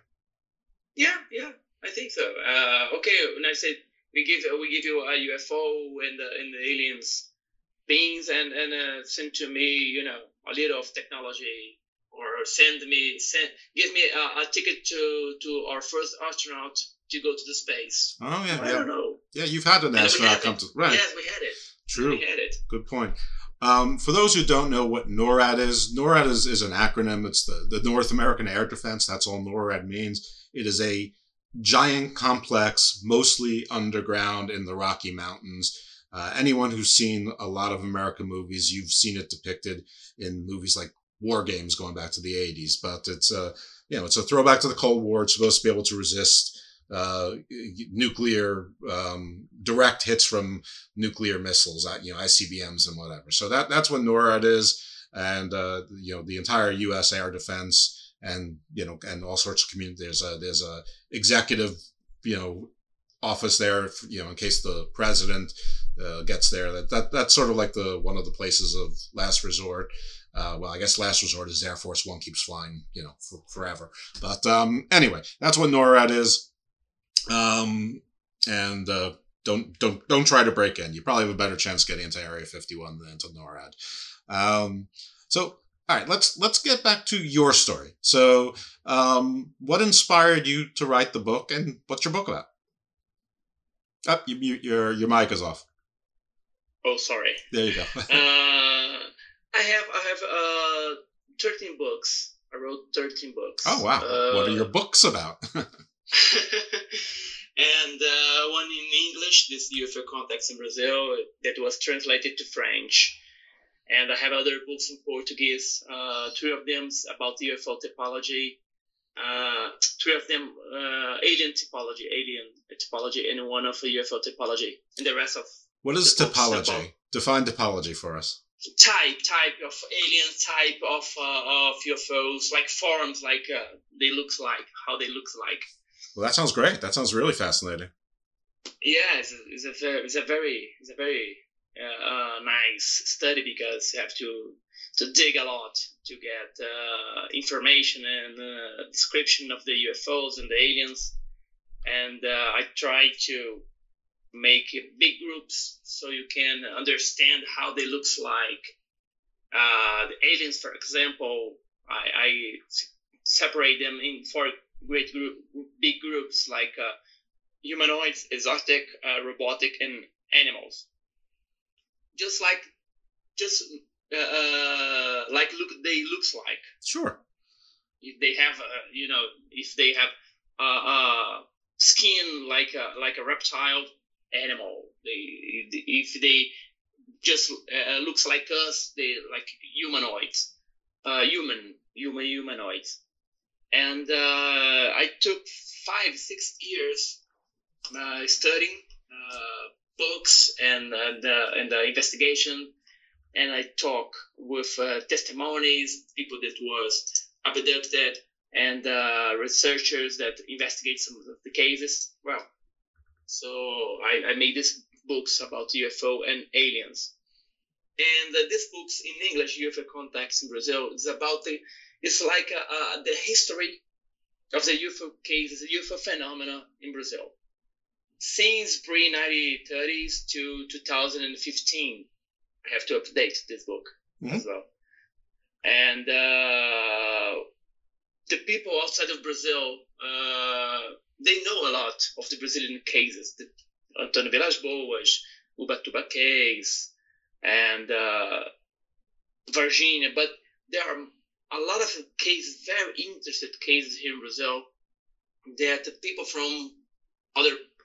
Yeah, yeah, I think so. Uh, okay, when I said we give we give you a UFO and the and the aliens beings and and uh, send to me, you know, a little of technology or send me send give me a, a ticket to to our first astronaut to go to the space. Oh yeah, I yeah. don't know. Yeah, you've had an astronaut come to right. Yes, we had it. True. We had it. Good point. Um, for those who don't know what NORAD is, NORAD is, is an acronym. It's the, the North American Air Defense. That's all NORAD means. It is a giant complex, mostly underground in the Rocky Mountains. Uh, anyone who's seen a lot of American movies, you've seen it depicted in movies like War Games going back to the 80s. But it's a, you know, it's a throwback to the Cold War. It's supposed to be able to resist uh, nuclear um, direct hits from nuclear missiles, uh, you know, ICBMs and whatever. So that that's what NORAD is, and uh, you know the entire U.S. air defense, and you know, and all sorts of community. There's a there's a executive, you know, office there, you know, in case the president uh, gets there. That that that's sort of like the one of the places of last resort. Uh, well, I guess last resort is Air Force One keeps flying, you know, for, forever. But um, anyway, that's what NORAD is. Um, and uh, don't don't don't try to break in. You probably have a better chance getting into Area 51 than into NORAD. Um, so all right, let's let's get back to your story. So, um, what inspired you to write the book, and what's your book about? Up, you, you, your your mic is off. Oh, sorry. There you go. uh, I have I have uh, 13 books. I wrote 13 books. oh wow, what are Uh, your books about? and uh, one in English, this UFO Contacts in Brazil, that was translated to French. And I have other books in Portuguese, uh, three of them about UFO typology, uh, three of them uh, alien typology, alien typology, and one of UFO typology, and the rest of what is topology? Define topology for us. type type of alien type of uh, of UFOs, like forms, like uh, they looks like, how they looks like. Well, that sounds great. That sounds really fascinating. Yeah, it's a, it's a very, it's a very, it's a very uh, uh, nice study because you have to to dig a lot to get uh, information and uh, description of the UFOs and the aliens, and uh, I try to make big groups so you can understand how they looks like. Uh, the aliens, for example, I, I separate them in four great group, big groups like humanoids, exotic, robotic, and animals. Just like, just uh, uh, like look they looks like. Sure. If they have, uh, you know, if they have uh, uh, skin like a like a reptile animal, they if they just uh, looks like us, they like humanoids, uh, human human humanoids. And uh, I took five six years uh, studying uh, books and uh, and the investigation and I talk with uh, testimonies, people that was abducted, and uh, researchers that investigate some of the cases. Well, so I, I made these books about UFO and aliens. And uh, this book's in English, UFO Contacts in Brazil, is about the, it's like uh, the history of the UFO cases, the UFO phenomena in Brazil. Since pre-1930s to 2015, I have to update this book mm-hmm. as well. And uh, the people outside of Brazil, uh, they know a lot of the Brazilian cases. The Antônio Vilas Boas, Ubatuba case, and uh, Varginha. But there are a lot of cases, very interested cases here in Brazil that the people from other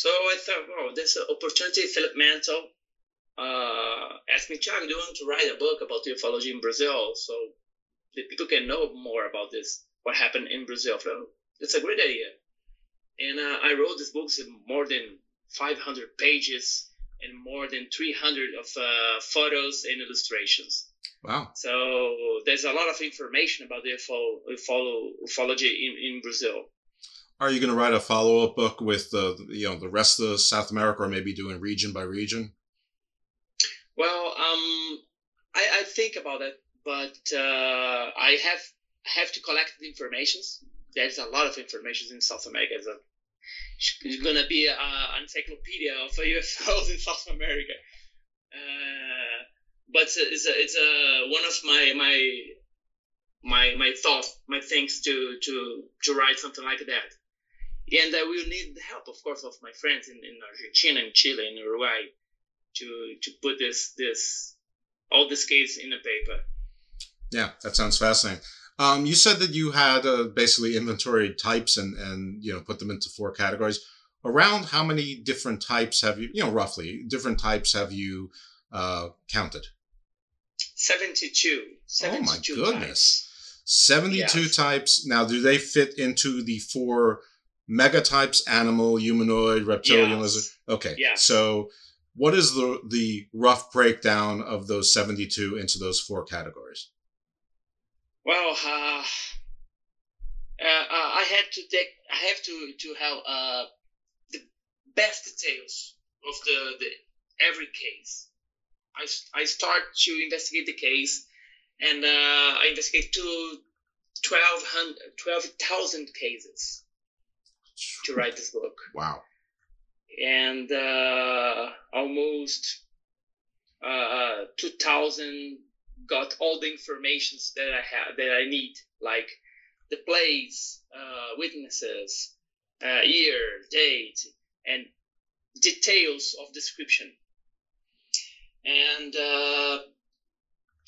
So I thought, wow, this opportunity. Philip Mantle uh, asked me, Chuck, do you want to write a book about ufology in Brazil so that people can know more about this, what happened in Brazil? So it's a great idea. And uh, I wrote this book in more than 500 pages and more than 300 of uh, photos and illustrations. Wow. So there's a lot of information about the ufo, ufolo, ufology in, in Brazil. Are you going to write a follow up book with the you know the rest of South America, or maybe doing region by region? Well, um, I, I think about it, but uh, I have have to collect the information. There's a lot of information in South America. It's, it's gonna be an encyclopedia of UFOs in South America. Uh, but it's it's a, it's a one of my my my my thoughts, my things to to to write something like that and I will need the help, of course, of my friends in, in Argentina, and Chile, and Uruguay, to to put this this all this case in a paper. Yeah, that sounds fascinating. Um, you said that you had uh, basically inventory types and and you know put them into four categories. Around how many different types have you, you know, roughly different types have you uh, counted? 72. 72 oh my goodness. Types. 72 yes. types. Now, do they fit into the four megatypes animal humanoid reptilian yes. lizard okay yes. so what is the the rough breakdown of those 72 into those four categories well uh, uh, i had to take i have to to have uh, the best details of the, the every case I, I start to investigate the case and uh, i investigate to 12,000 cases to write this book. Wow. And uh, almost uh, 2000 got all the informations that I have that I need, like the place, uh, witnesses, uh, year, date, and details of description. And uh,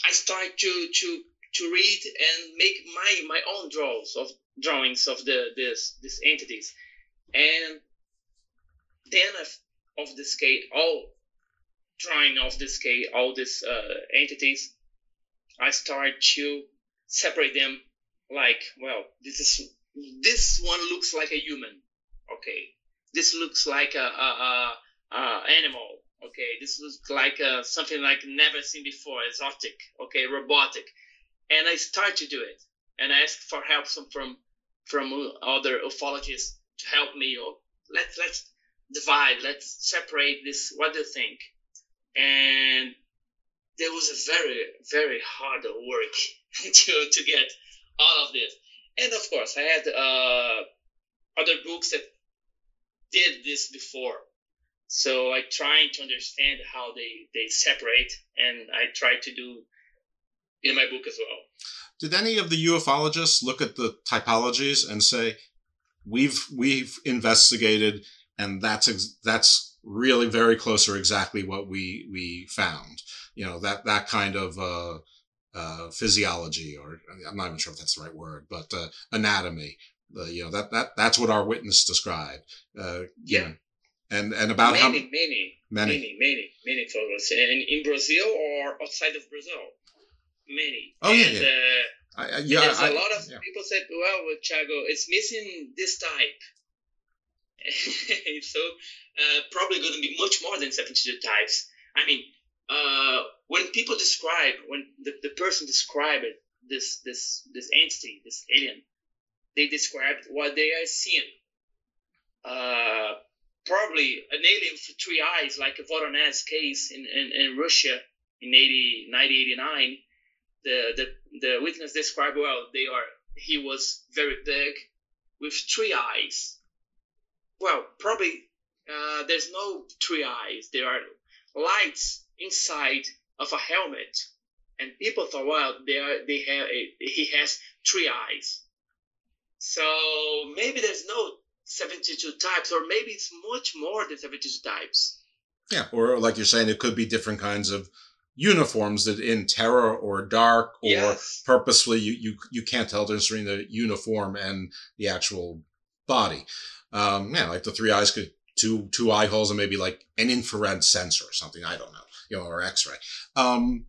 I started to to to read and make my my own draws of drawings of the this these entities, and then of, of the scale, all drawing of the scale, all these uh, entities, I start to separate them. Like, well, this is this one looks like a human. Okay, this looks like a, a, a, a animal. Okay, this looks like uh, something like never seen before, exotic. Okay, robotic, and I start to do it, and ask for help from from, other ufologists to help me. Or let's let's divide, let's separate this. What do you think? And there was a very very hard work to to get all of this, and of course I had uh, other books that did this before. So I try to understand how they, they separate, and I try to do in my book as well. Did any of the ufologists look at the typologies and say, "We've we've investigated, and that's ex- that's really very close or exactly what we we found." You know that that kind of uh, uh, physiology, or I'm not even sure if that's the right word, but uh, anatomy uh, you know that that that's what our witness described. Uh, yeah. Know, and and about many, how many many many many many photos in in Brazil or outside of Brazil, many. Oh and, yeah. yeah. Uh, I, yeah, there's I, a lot of yeah. people said, "Well, with Thiago, it's missing this type." so uh, probably going to be much more than 72 types. I mean, uh, when people describe, when the, the person described this this this entity, this alien, they described what they are seeing. Uh, probably an alien with three eyes, like a Voronezh case in, in, in Russia in 80, 1989. The, the, the witness described, well, they are, he was very big with three eyes. Well, probably uh, there's no three eyes. There are lights inside of a helmet. And people thought, well, they are, they have a, he has three eyes. So maybe there's no 72 types, or maybe it's much more than 72 types. Yeah, or like you're saying, it could be different kinds of uniforms that in terror or dark or yes. purposefully you, you you can't tell the difference between the uniform and the actual body. Um, yeah, like the three eyes could two two eye holes and maybe like an infrared sensor or something. I don't know, you know, or X-ray. Um,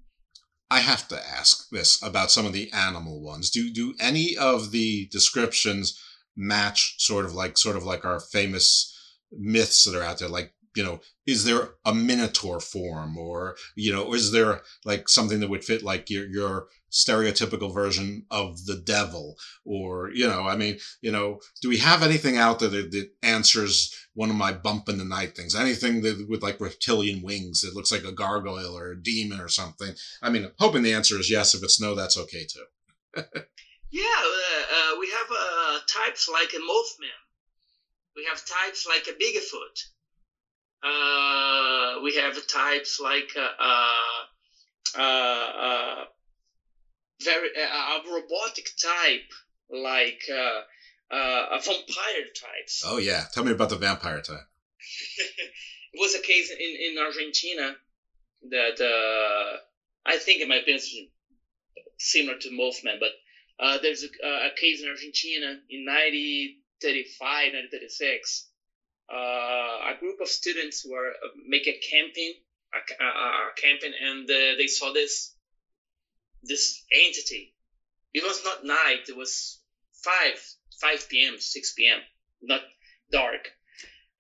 I have to ask this about some of the animal ones. Do do any of the descriptions match sort of like sort of like our famous myths that are out there? Like, you know, is there a minotaur form or, you know, is there like something that would fit like your your stereotypical version of the devil? Or you know i mean you know do we have anything out there that, that answers one of my bump in the night things? Anything that with like reptilian wings that looks like a gargoyle or a demon or something? I mean hoping the answer is yes. If it's no that's okay too. Yeah uh, uh, we have uh, types like a mothman. We have types like a bigfoot uh, we have types like uh, uh, very uh, a robotic type like uh, uh, a vampire types. Oh yeah, tell me about the vampire type. it was a case in in Argentina that uh, I think it might be similar to Mothman, but uh, there's a, a, case in Argentina in 1935, 1936. Uh, a group of students were uh, making camping, a, a, a camping, and uh, they saw this this entity. It was not night. It was five, five p.m., six p.m. Not dark,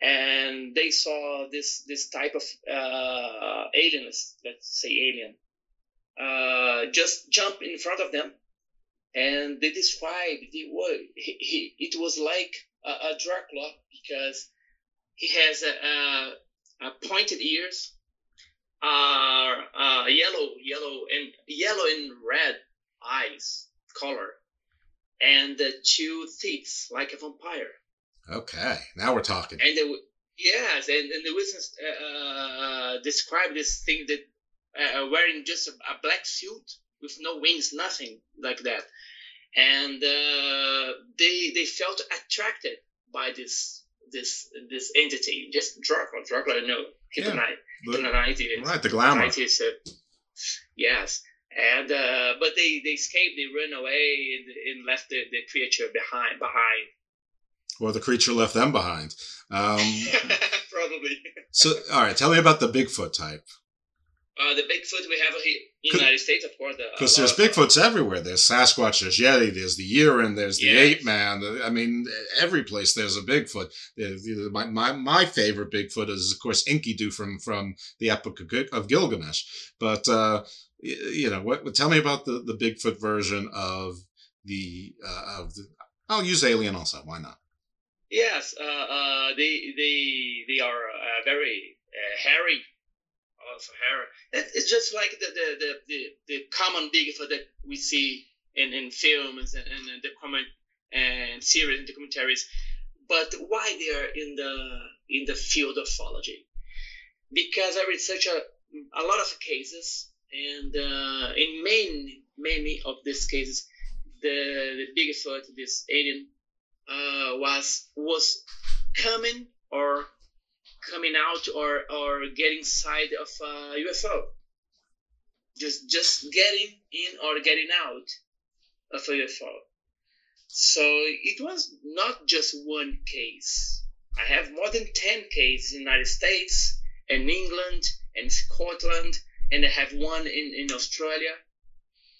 and they saw this this type of uh, alien. Let's, say alien. Uh, just jump in front of them, and they described he, he, it was like a, a Dracula because he has a, a, a pointed ears are uh, yellow, yellow, and yellow and red eyes color, and the two teeth like a vampire. Okay, now we're talking. And the, yes, and, and the witness uh, described this thing that uh, wearing just a, a, black suit with no wings, nothing like that, and uh, they they felt attracted by this this this entity, just Dracula. Dracula, no, the- Hypnite. right, the glamour. Is, uh, yes, and uh, but they they escaped, they ran away, and, and left the, the creature behind behind. Or the creature left them behind. Um, Probably. so, all right, tell me about the Bigfoot type. Uh, the Bigfoot we have here in the United States, of course. Because lot there's Bigfoots everywhere. There's Sasquatch, there's Yeti, there's the Yeren, there's the Yeah. Ape Man. I mean, every place there's a Bigfoot. There's- you know, My, my, my favorite Bigfoot is, of course, Enkidu from, from the Epic of Gilgamesh. But, uh, you know, what, tell me about the, the Bigfoot version of the, uh, of the, I'll use Alien also. Why not? Yes, uh, uh, they they they are uh, very uh, hairy. Hairy. It, it's just like the the, the, the, the common Bigfoot that we see in, in films and, and the comment and series and documentaries. But why they are in the in the field of ufology? Because I research a, a lot of cases, and uh, in many many of these cases, the, the Bigfoot, this alien uh, was was coming or coming out or or getting inside of a UFO. Just just getting in or getting out of a UFO. So it was not just one case. I have more than ten cases in the United States and England and Scotland, and I have one in, in Australia.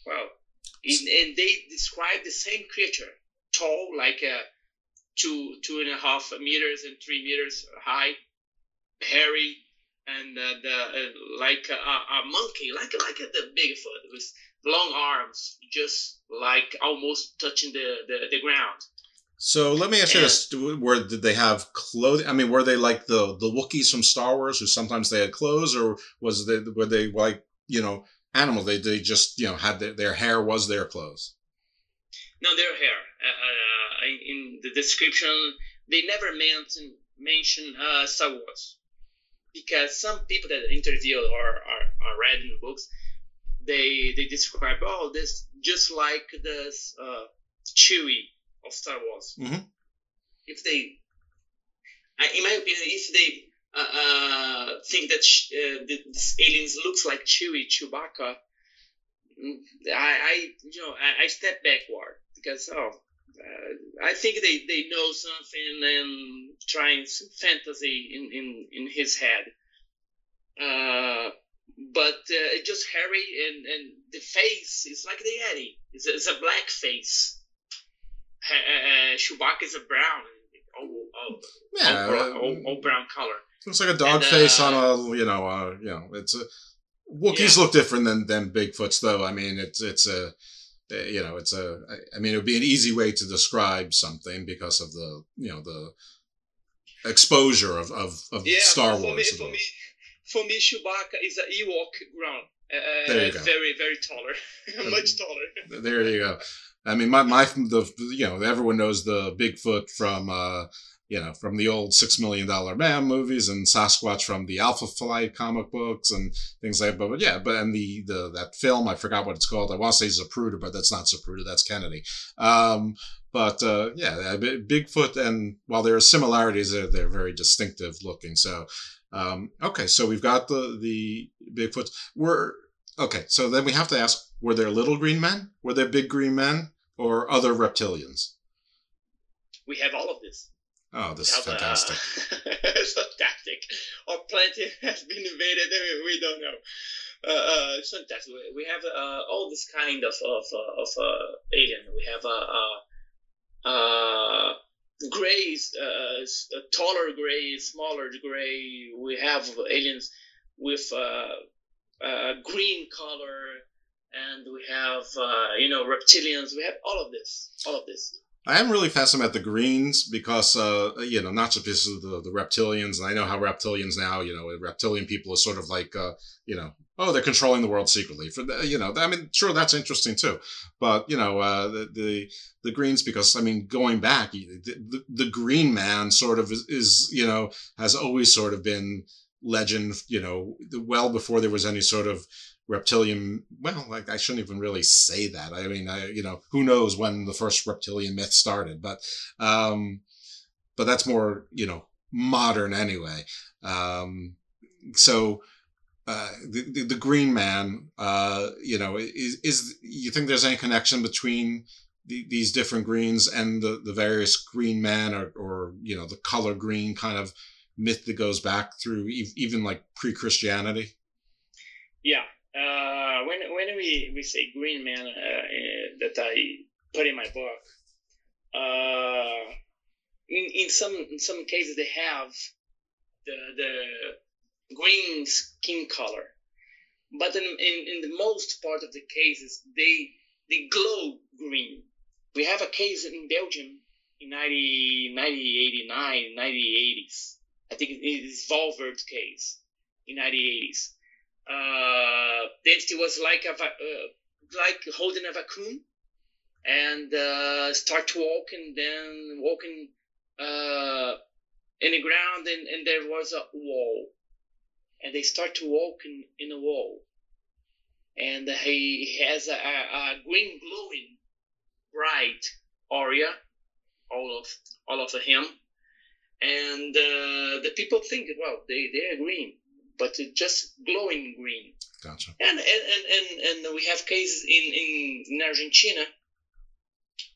Wow. In, and they describe the same creature, tall, like a two two and a half meters and three meters high, hairy, and uh, the uh, like a, a monkey, like like a, the Bigfoot with long arms, just like almost touching the the, the ground. So let me ask you this: Were did they have clothing? I mean, were they like the the Wookiees from Star Wars, who sometimes they had clothes, or was they were they like you know animals? They they just you know had their, their hair was their clothes. No, their hair. Uh, uh, in, in the description, they never mention mention uh, Star Wars because some people that interview or are, are read in books, they they describe oh this just like this uh, Chewie of Star Wars. Mm-hmm. If they, in my opinion, if they uh, uh, think that sh- uh, the, this aliens looks like Chewie, Chewbacca, mm, I, I you know I, I step backward because oh uh, I think they, they know something and trying some fantasy in, in, in his head. Uh, but uh, it's just hairy and, and the face is like the Yeti. It's a, it's a black face. Ha- uh, Chewbacca is a brown, all, all, Yeah, all, brown, uh, all, all brown color. Looks like a dog And, face uh, on a you know uh, you know it's a Wookiees look different than than Bigfoots though. I mean it's it's a uh, you know it's a, I mean it would be an easy way to describe something because of the you know the exposure of of, of Yeah, Star for me, Wars. for me, for me, Chewbacca is a Ewok ground. Uh, There you go. Very, very taller, much taller. There you go. I mean, my my the you know everyone knows the Bigfoot from uh you know from the old Six Million Dollar Man movies and Sasquatch from the Alpha Flight comic books and things like. But, but yeah, but and the the that film I forgot what it's called. I want to say Zapruder, but that's not Zapruder. That's Kennedy. Um, but uh, yeah, Bigfoot and while there are similarities, they're they're very distinctive looking. So. Um, okay, so we've got the the Bigfoots. Were okay. So then we have to ask: Were there little green men? Were there big green men, or other reptilians? We have all of this. Oh, this is uh, fantastic. it's fantastic. Our planet has been invaded. We don't know. Uh, uh, it's fantastic. We- have uh, all this kind of of uh, of uh, alien. We have uh, uh, uh, grays, uh, uh, taller gray, smaller gray. We have aliens with uh, uh, green color, and we have uh, you know reptilians. We have all of this. All of this. I am really fascinated with the greens because, uh, you know, not just because of the, the reptilians, and I know how reptilians now, you know, reptilian people are sort of like, uh, you know, oh, they're controlling the world secretly. For the, you know, I mean, sure, that's interesting too, but you know, uh, the, the the greens because I mean, going back, the, the, the green man sort of is, is, you know, has always sort of been legend, you know, well before there was any sort of reptilian well like i shouldn't even really say that i mean i you know who knows when the first reptilian myth started but um but that's more you know modern anyway. Um, so uh, the, the, the Green Man, uh, you know, is is you think there's any connection between the, these different greens and the the various Green Man or or you know the color green kind of myth that goes back through even like pre-Christianity? Yeah, uh, when when we, we say Green Man uh, that I put in my book, uh, in, in some in some cases they have the the green skin color, but in, in, in the most part of the cases they they glow green. We have a case in Belgium in 90, 1989, 1980s. I think it is Valverde case in 1980s. Uh, the entity was like a uh, like holding a vacuum and uh, start to walk and then walking uh, in the ground and, and there was a wall. And they start to walk in, in a wall. And he has a, a, green glowing bright aura all of all of him. And uh, the people think well they they're green but it's just glowing green gotcha and and and, and, we have cases in in, in argentina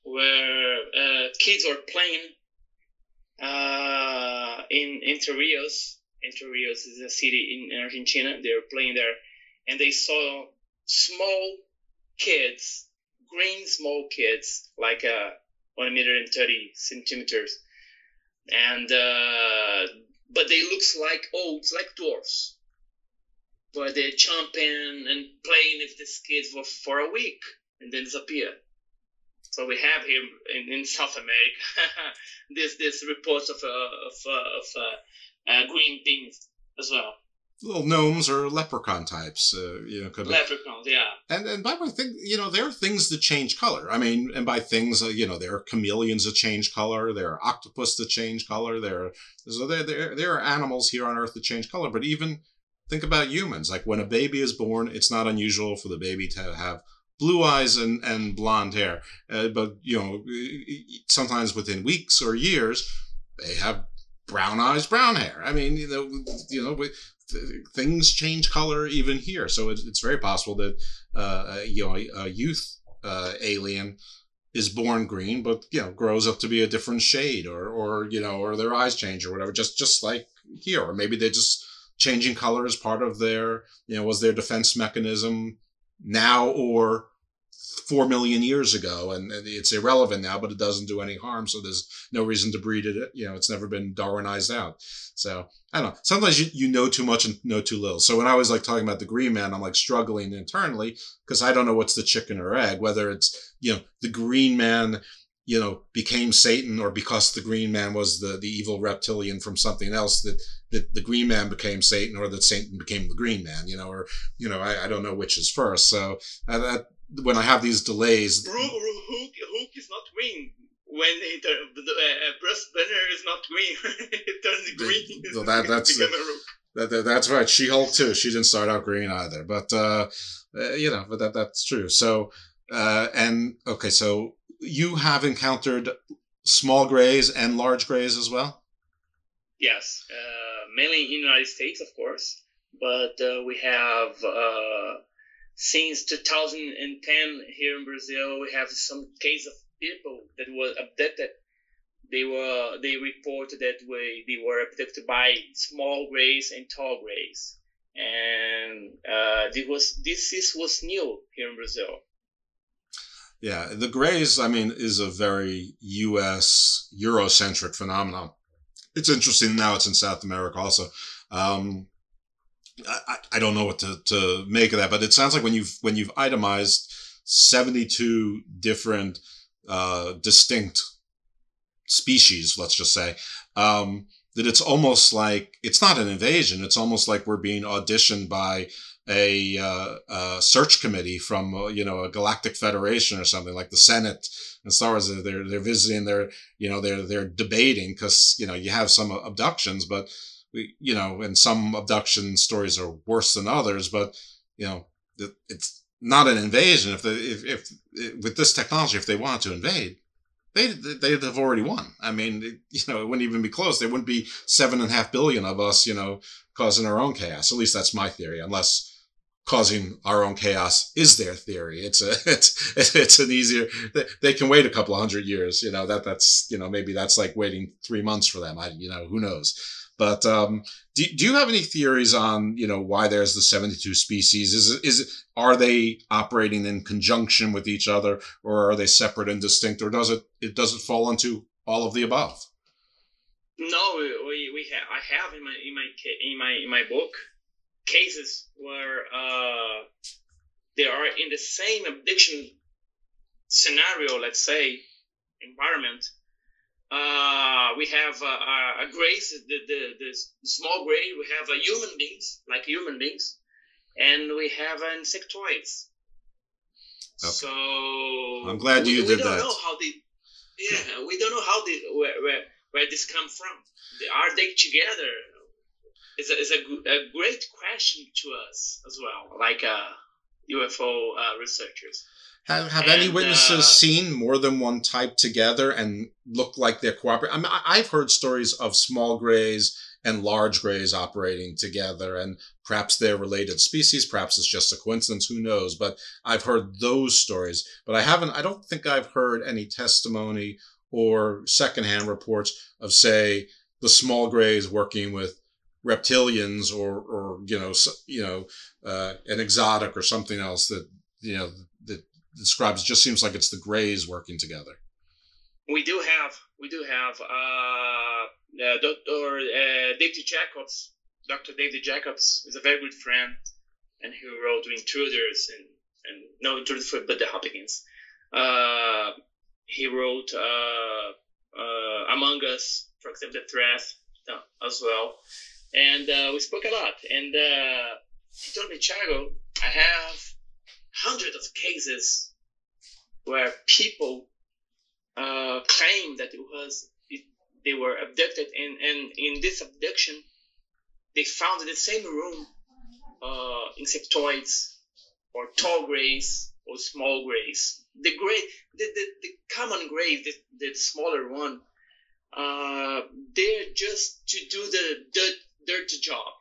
where uh, kids are playing uh, in Entre Rios. Entre Rios is a city in Argentina. They were playing there, and they saw small kids, green small kids, like uh, one meter and thirty centimeters, and uh, but they looks like oh, it's like dwarfs. But they jump in and playing with these kids for, for a week and then disappear. So we have here in, in South America this this reports of uh, of, uh, of uh, uh, green things as well. Little gnomes or leprechaun types, uh, you know, could leprechauns, yeah. And and by the way, think you know there are things that change color. I mean, and by things, uh, you know, there are chameleons that change color. There are octopus that change color. There, are, so there, there there are animals here on Earth that change color. But even think about humans. Like when a baby is born, it's not unusual for the baby to have blue eyes and, and blonde hair. Uh, but, you know, sometimes within weeks or years, they have brown eyes, brown hair. I mean, you know, you know, things change color even here. So it's, it's very possible that, uh, you know, a, youth uh, alien is born green, but you know grows up to be a different shade, or or you know, or their eyes change or whatever. Just just like here, or maybe they're just changing color as part of their you know was their defense mechanism now or four million years ago, and it's irrelevant now, but it doesn't do any harm. So there's no reason to breed it. You know, it's never been Darwinized out. So I don't know. Sometimes you, you know too much and know too little. So when I was like talking about the green man, I'm like struggling internally because I don't know what's the chicken or egg, whether it's, you know, the green man, you know, became Satan or because the green man was the, the evil reptilian from something else that, that the green man became Satan or that Satan became the green man, you know, or, you know, I, I don't know which is first. So uh, that, when I have these delays. Hulk, Hulk is not green. When he turn, the uh, Bruce Banner is not green. it turns green. So that, that's uh, that, that, that's right. She Hulk too. She didn't start out green either, but uh, uh, you know, but that that's true. So uh, and okay, so you have encountered small grays and large grays as well. Yes, uh, mainly in the United States, of course, but uh, we have uh, since 2010 here in Brazil, we have some case of people that were abducted. They were they reported that way they were abducted by small grays and tall grays, and uh, this was this is was new here in Brazil. Yeah, the grays, I mean, is a very U.S. Eurocentric phenomenon. It's interesting now; it's in South America also. Um, I, I don't know what to, to make of that, but it sounds like when you've when you've itemized seventy two different uh, distinct species, let's just say, um, that it's almost like it's not an invasion. It's almost like we're being auditioned by a, uh, a search committee from uh, you know a galactic federation or something like the Senate and Star Wars. They're they're visiting. They're you know they're they're debating because you know you have some abductions, but we, you know, and some abduction stories are worse than others, but you know, it's not an invasion. If they, if, if, with this technology, if they wanted to invade, they they'd have already won. I mean, you know, it wouldn't even be close. There wouldn't be seven and a half billion of us, you know, causing our own chaos. At least that's my theory, unless causing our own chaos is their theory. It's a it's it's an easier. They can wait a couple of hundred years. You know that that's you know maybe that's like waiting three months for them. I you know who knows. But um, do, do you have any theories on you know why there's the 72 species? Is is are they operating in conjunction with each other, or are they separate and distinct, or does it it does it fall into all of the above? No, we, we have I have in my in my in my in my book cases where uh, they are in the same abduction scenario, let's say environment, uh, we have uh, a grace, the, the, the small gray, we have a human beings, like human beings, and we have insectoids. Okay. So I'm glad you we, did we don't that. know how they, yeah, we don't know how they, where, where, where this come from. Are they together? It's a, it's a, a great question to us as well, like uh, UFO uh, researchers. Have, have and, any witnesses uh, seen more than one type together and look like they're cooperating? I mean, I've heard stories of small grays and large grays operating together, and perhaps they're related species. Perhaps it's just a coincidence. Who knows? But I've heard those stories. But I haven't. I don't think I've heard any testimony or secondhand reports of, say, the small grays working with reptilians or, or you know, you know, uh, an exotic or something else that you know that describes. Just seems like it's the Greys working together. We do have we do have uh, uh, Dr. Uh, David Jacobs. Dr. David Jacobs is a very good friend, and he wrote Intruders and and no Intruders for but the Hopkins. Uh, he wrote uh, uh, Among Us, for example, the Threat uh, as well, and uh, we spoke a lot. And uh, he told me, Thiago, I have hundreds of cases where people uh, claim that it was it, they were abducted, and, and in this abduction, they found in the same room uh, insectoids or tall grays or small grays. The gray, the, the, the common gray, the, the smaller one, uh, they're just to do the dirt, dirty job.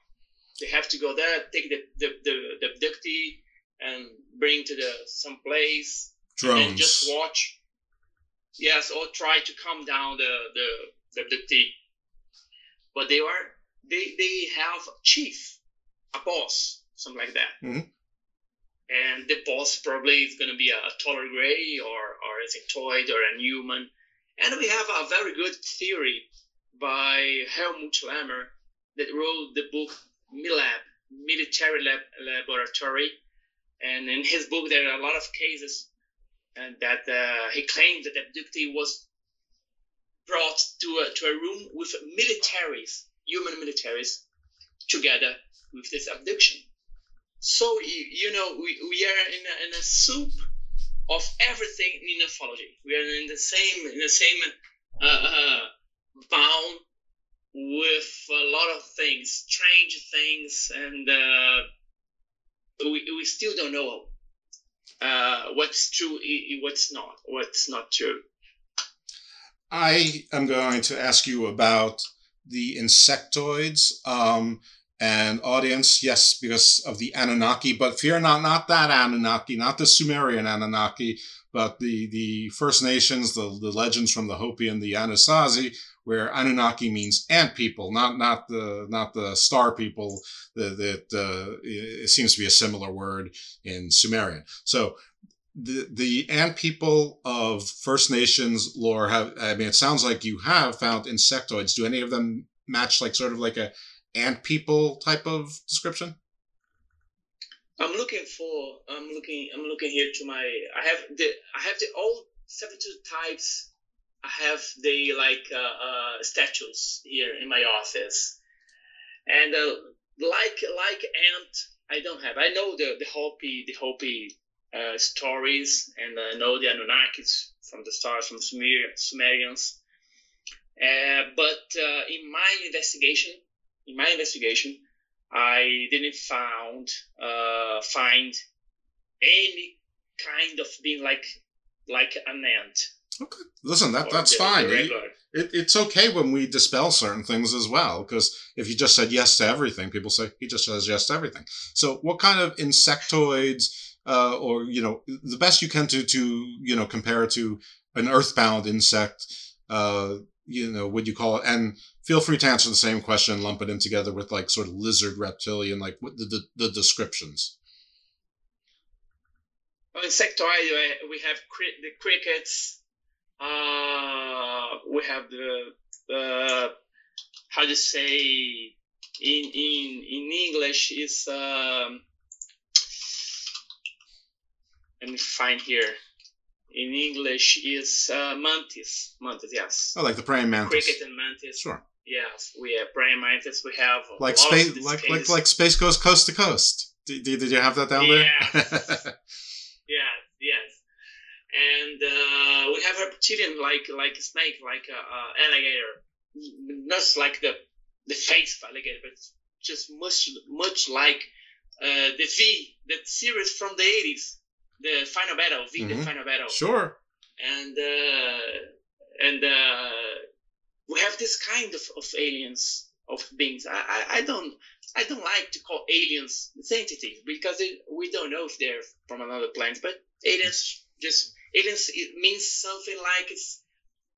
They have to go there, take the the, the, the abductee and bring to the some place drones. and just watch. Yes, or try to calm down the the the, team. But they are they they have chief, a boss, something like that. Mm-hmm. And the boss probably is going to be a, a taller gray or or a insectoid or a human. And we have a very good theory by Helmut Lammer that wrote the book MILAB, Military Lab Laboratory. And in his book, there are a lot of cases and that uh, he claimed that the abductee was brought to a, to a room with militaries, human militaries, together with this abduction. So you, you know we, we are in a, in a soup of everything in ufology. We are in the same in the same uh, uh, bound with a lot of things, strange things, and uh, we we still don't know uh, what's true, what's not, what's not true. I am going to ask you about the insectoids. Um, and audience, yes, because of the Anunnaki, but fear not, not that Anunnaki, not the Sumerian Anunnaki, but the, the First Nations, the, the legends from the Hopi and the Anasazi, where Anunnaki means ant people, not not the not the star people. That, uh, it seems to be a similar word in Sumerian. So the the ant people of First Nations lore have. I mean, it sounds like you have found insectoids. Do any of them match like sort of like a ant people type of description? I'm looking for. I'm looking. I'm looking here to my. I have the. I have the all 72 types Have the like uh, uh, statues here in my office, and uh, like like ant, I don't have. I know the the Hopi the Hopi uh, stories, and I know the Anunnakis from the stars from Sumer, Sumerians. Uh, but uh, in my investigation, in my investigation, I didn't found find any kind of being like like an ant Okay. Listen, that that's fine. It, it, it's okay when we dispel certain things as well, because if you just said yes to everything, people say he just says yes to everything. So, what kind of insectoids, uh, or you know, the best you can to to you know compare it to an earthbound insect, uh, you know, would you call it? And feel free to answer the same question, lump it in together with like sort of lizard, reptilian, like what the the, the descriptions. Well, insectoid, we have cri- the crickets, uh, we have the the how to say in in in English is um, let me find here. In English is uh, mantis. Mantis, yes. Oh, like the praying mantis. Cricket and mantis. Sure. Yes, we have praying mantis. We have like space, like like like Space Ghost Coast to Coast. Did, did, did you have that down yes. there? yeah, and uh, we have reptilian like like a snake, like alligator, not like the the face of alligator, but just much much like uh, the V, the series from the eighties, the Final Battle, V, mm-hmm. the Final Battle. Sure. And uh, and uh, we have this kind of, of aliens of beings. I, I, I don't I don't like to call aliens entities because it, we don't know if they're from another planet, but aliens just aliens it means something like it's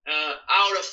uh, out of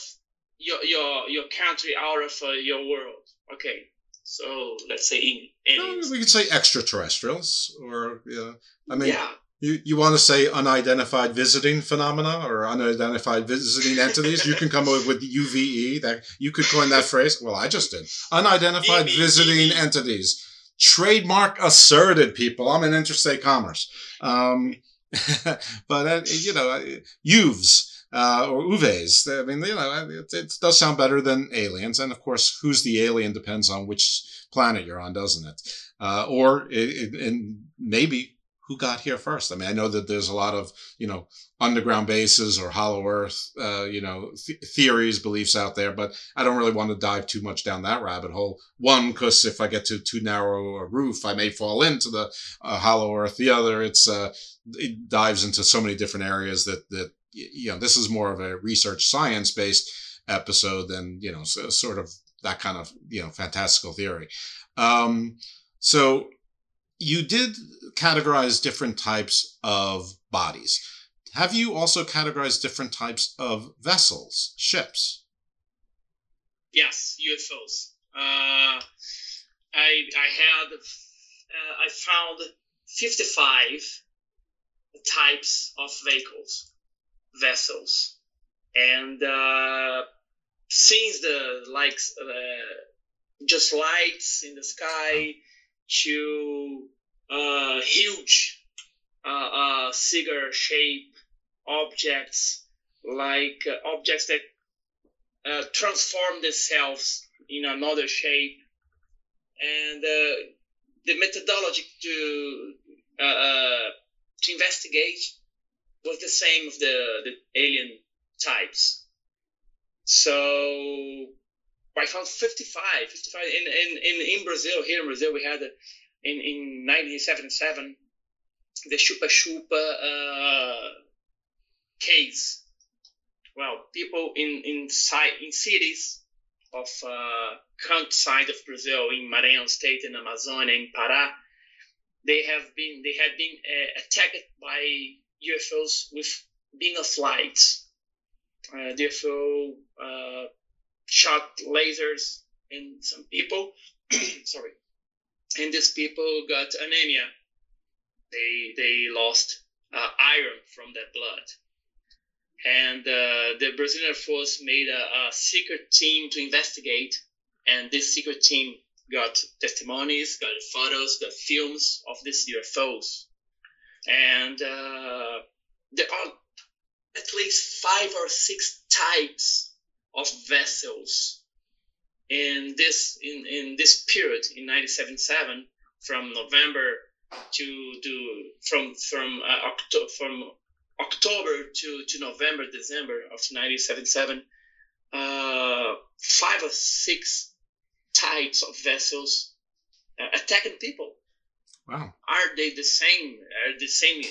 your your your country, out of uh, your world. Okay, so let's say in, aliens. we could say extraterrestrials, or yeah. I mean, yeah. You, you want to say unidentified visiting phenomena or unidentified visiting entities? You can come up with UVE. That you could coin that phrase. Well, I just did. Unidentified visiting entities. Trademark asserted, people. I'm in interstate commerce. Um, but uh, you know, UVs uh, or Uves. I mean, you know, it, it, does sound better than aliens. And of course, who's the alien depends on which planet you're on, doesn't it? Uh, or it, and maybe who got here first. I mean, I know that there's a lot of you know underground bases or hollow Earth, uh, you know, th- theories, beliefs out there, but I don't really want to dive too much down that rabbit hole. One, because if I get to too narrow a roof, I may fall into the uh, hollow Earth. The other, it's uh, it dives into so many different areas that that you know this is more of a research science based episode than you know so, sort of that kind of you know fantastical theory. Um, so you did categorize different types of bodies. Have you also categorized different types of vessels, ships? Yes, UFOs. Uh, I I had uh, I found fifty five types of vehicles, vessels, and uh, since the like uh, just lights in the sky to uh, huge uh, uh, cigar shape objects like uh, objects that uh, transform themselves in another shape. And uh, the methodology to uh, to investigate was the same of the, the alien types. So I found 55, 55 in, in, in, in Brazil. Here in Brazil, we had in, in 1977 the Chupa Chupa uh, case. Well, people in in, in cities of uh, countryside of Brazil, in Maranhão State, in Amazonia, in Pará, they have been they had been uh, attacked by UFOs with beam of light. Uh, UFO uh, shot lasers in some people. sorry, and these people got anemia. They they lost uh, iron from their blood, and uh, the Brazilian Force made a, a secret team to investigate, and this secret team got testimonies, got photos, got films of these UFOs, and uh, there are at least five or six types of vessels in this in, in this period in 1977 from November to to from from uh, October from October to, to November December of 1977 uh, five or six types of vessels uh, attacking people. Wow. Are they the same? Are the same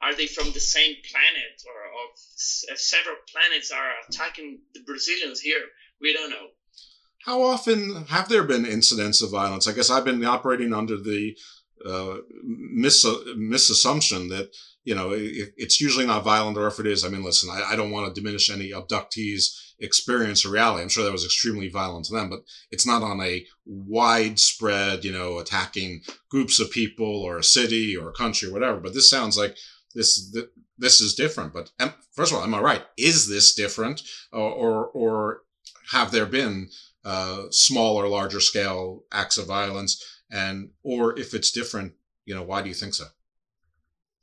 are they from the same planet or, several planets are attacking the Brazilians here. We don't know. How often have there been incidents of violence? I guess I've been operating under the uh, mis- misassumption that you know it, it's usually not violent, or if it is, I mean, listen, I, I don't want to diminish any abductees' experience or reality. I'm sure that was extremely violent to them, but it's not on a widespread, you know, attacking groups of people or a city or a country or whatever. But this sounds like this this is different. But first of all, am I right? Is this different, or or, or have there been uh, larger scale acts of violence? And or if it's different, you know, why do you think so?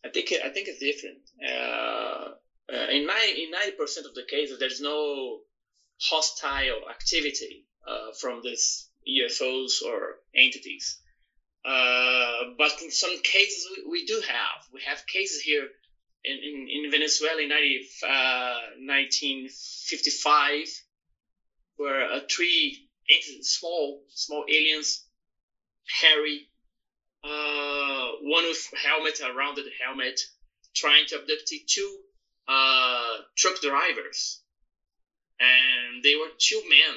I think I think it's different. Uh, uh, in nine in ninety percent of the cases, there's no hostile activity uh, from these UFOs or entities. Uh, but in some cases, we, we, do have. We have cases here in, in, in Venezuela in 90, 1955 uh, where three small small aliens, hairy, uh, one with helmet, a rounded helmet, trying to abduct two uh, truck drivers, and they were two men,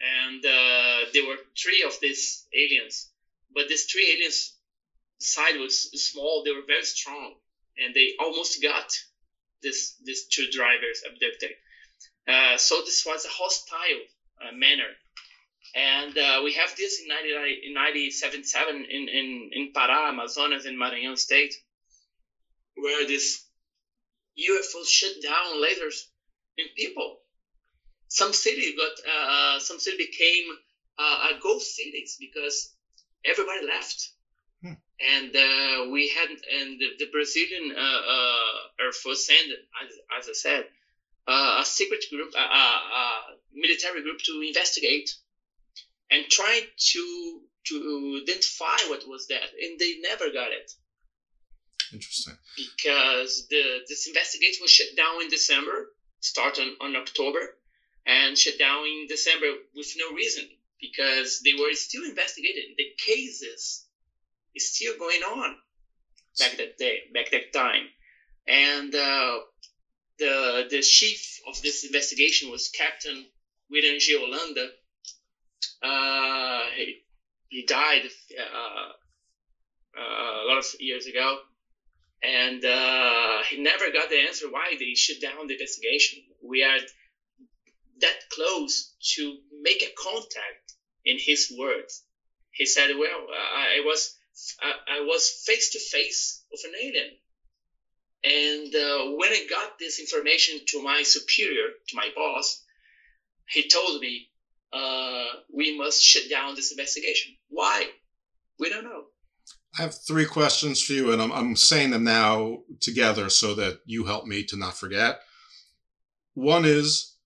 and uh, there were three of these aliens, but these three aliens side was small. They were very strong, and they almost got this these two drivers abducted. Uh, so this was a hostile uh, manner, and uh, we have this in 1977 in, in, in Pará, Amazonas, and Maranhão State, where this UFOs shut down lasers in people. Some city got uh, some city became uh, ghost cities because everybody left, hmm. and uh, we had and the, the Brazilian uh, uh, Air Force sent, as, as I said, uh, a secret group, a military group to investigate and try to to identify what was that, and they never got it. Interesting. Because the this investigation was shut down in December, start on, on October, and shut down in December with no reason because they were still investigating. The cases is still going on back that day, back that time, and uh, the the chief of this investigation was Captain William G. Holanda. Uh, he, he died uh, uh, a lot of years ago and uh, he never got the answer why they shut down the investigation. We are that close to make a contact in his words. He said, "Well, I was I, I was face to face with an alien, and uh, when I got this information to my superior, to my boss, he told me uh, we must shut down this investigation. Why? We don't know." I have three questions for you, and I'm, I'm saying them now together so that you help me to not forget. One is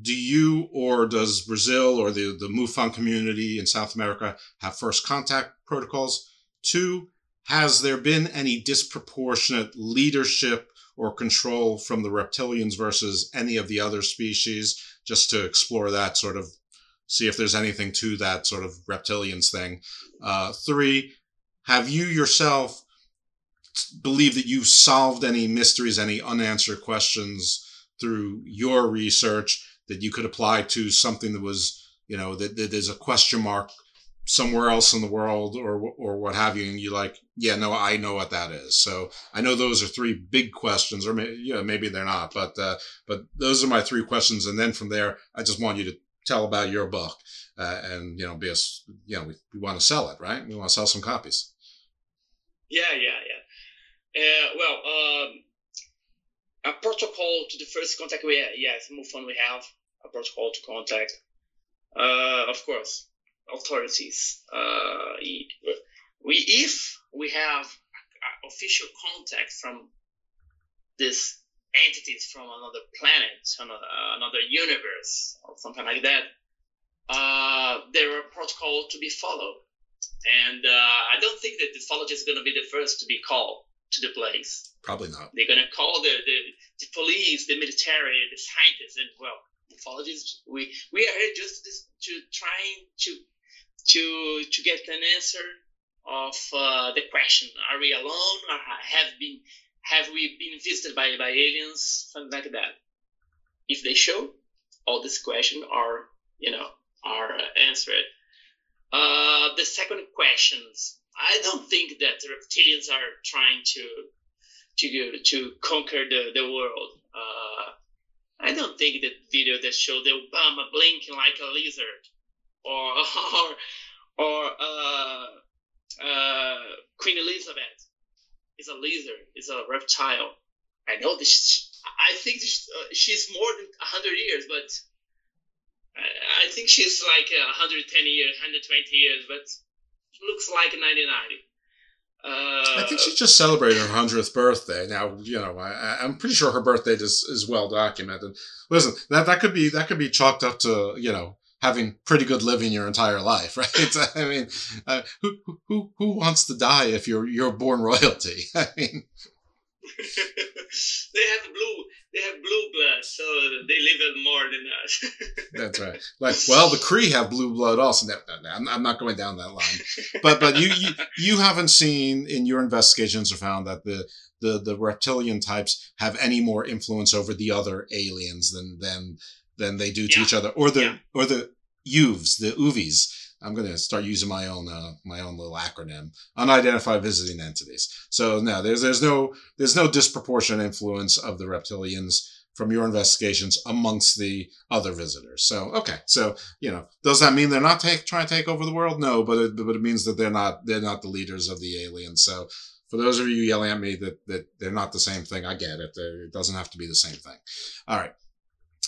Do you or does Brazil or the, the MUFON community in South America have first contact protocols? Two, has there been any disproportionate leadership or control from the reptilians versus any of the other species? Just to explore that sort of, see if there's anything to that sort of reptilians thing. Uh, three, have you yourself believe that you've solved any mysteries, any unanswered questions through your research that you could apply to something that was, you know, that, that there's a question mark somewhere else in the world or or what have you, and you like, yeah, no, I know what that is. So I know those are three big questions, or maybe, yeah, maybe they're not, but uh, but those are my three questions, and then from there, I just want you to tell about your book uh, and you know be a you know we, we want to sell it right? We want to sell some copies. Yeah yeah yeah. Uh, well um, a protocol to the first contact we yes MUFON we have a protocol to contact. Uh, of course authorities uh, we if we have official contact from this entities from another planet, another, another universe, or something like that, uh, there are protocols to be followed. And uh, I don't think that the ufologists is going to be the first to be called to the place. Probably not. They're going to call the, the, the police, the military, the scientists, and well, ufologists. We we are here just to, to trying to to to get an answer of uh, the question: Are we alone, or have been have we been visited by, by aliens, something like that. If they show, all these questions are, you know, are answered. Uh, the second questions, I don't think that reptilians are trying to to to conquer the, the world. Uh, I don't think that video that showed the Obama blinking like a lizard, or or, or uh, uh, Queen Elizabeth is a lizard, is a reptile. I know this. I think uh, she's more than hundred years, but I, think she's like 110 years, 120 years, but looks like 1990. Uh, I think she just celebrated her hundredth birthday. Now, you know, I, am pretty sure her birthday is is well documented. Listen, that that could be that could be chalked up to you know having pretty good living your entire life, right? I mean, uh, who who who wants to die if you're you're born royalty? I mean. they have blue they have blue blood so they live more than us that's right like well the cree have blue blood also no, no, no, I'm, I'm not going down that line but but you, you you haven't seen in your investigations or found that the the the reptilian types have any more influence over the other aliens than than than they do to yeah. each other or the yeah. or the UVs the UVs I'm going to start using my own uh, my own little acronym, unidentified visiting entities. So no, there's there's no there's no disproportionate influence of the reptilians from your investigations amongst the other visitors. So okay, so you know, does that mean they're not take, trying to take over the world? No, but it, but it means that they're not they're not the leaders of the aliens. So for those of you yelling at me that that they're not the same thing, I get it. It doesn't have to be the same thing. All right.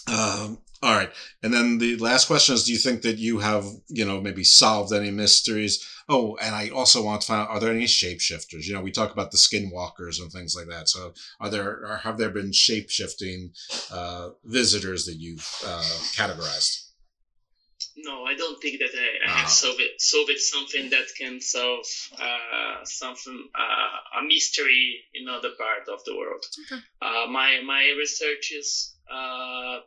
Um, all right. And then the last question is, do you think that you have, you know, maybe solved any mysteries? Oh, and I also want to find out, are there any shapeshifters? You know, we talk about the skinwalkers and things like that. So are there, or have there been shapeshifting uh, visitors that you've uh, categorized? No, I don't think that I, I have ah. solved, solved something that can solve uh, something, uh, a mystery in other part of the world. Okay. Uh, my, my research is uh,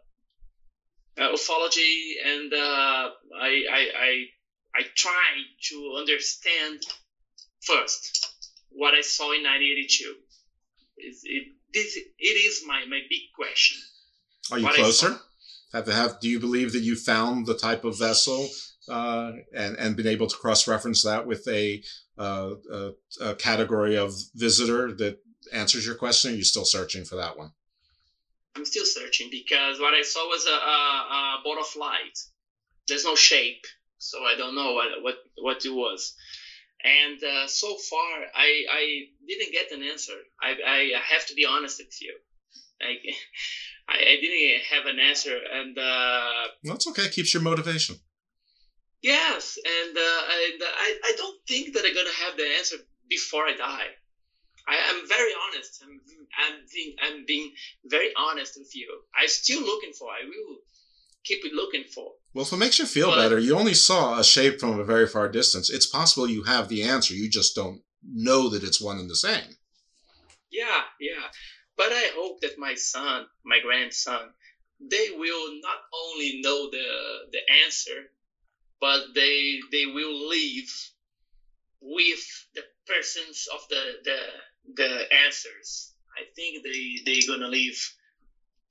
uh, ufology, and uh, I, I, I, I try to understand first what I saw in 1982. Is it, this, it is my, my big question. Are you what closer? Have, have do you believe that you found the type of vessel uh, and and been able to cross reference that with a, uh, a, a category of visitor that answers your question? Are you still searching for that one? I'm still searching because what I saw was a, a, a ball of light. There's no shape, so I don't know what what, what it was. And uh, so far, I, I didn't get an answer. I, I have to be honest with you. I, I, I didn't have an answer, and uh, that's okay. Keeps your motivation. Yes, and uh, and I, I don't think that I'm gonna have the answer before I die. I am very honest. I'm, I'm, being, I'm being very honest with you. I'm still looking for. I will keep it looking for. Well, if it makes you feel but, better, you only saw a shape from a very far distance. It's possible you have the answer. You just don't know that it's one and the same. Yeah, yeah. But I hope that my son, my grandson, they will not only know the the answer, but they they will live with the persons of the the the answers. I think they they gonna leave.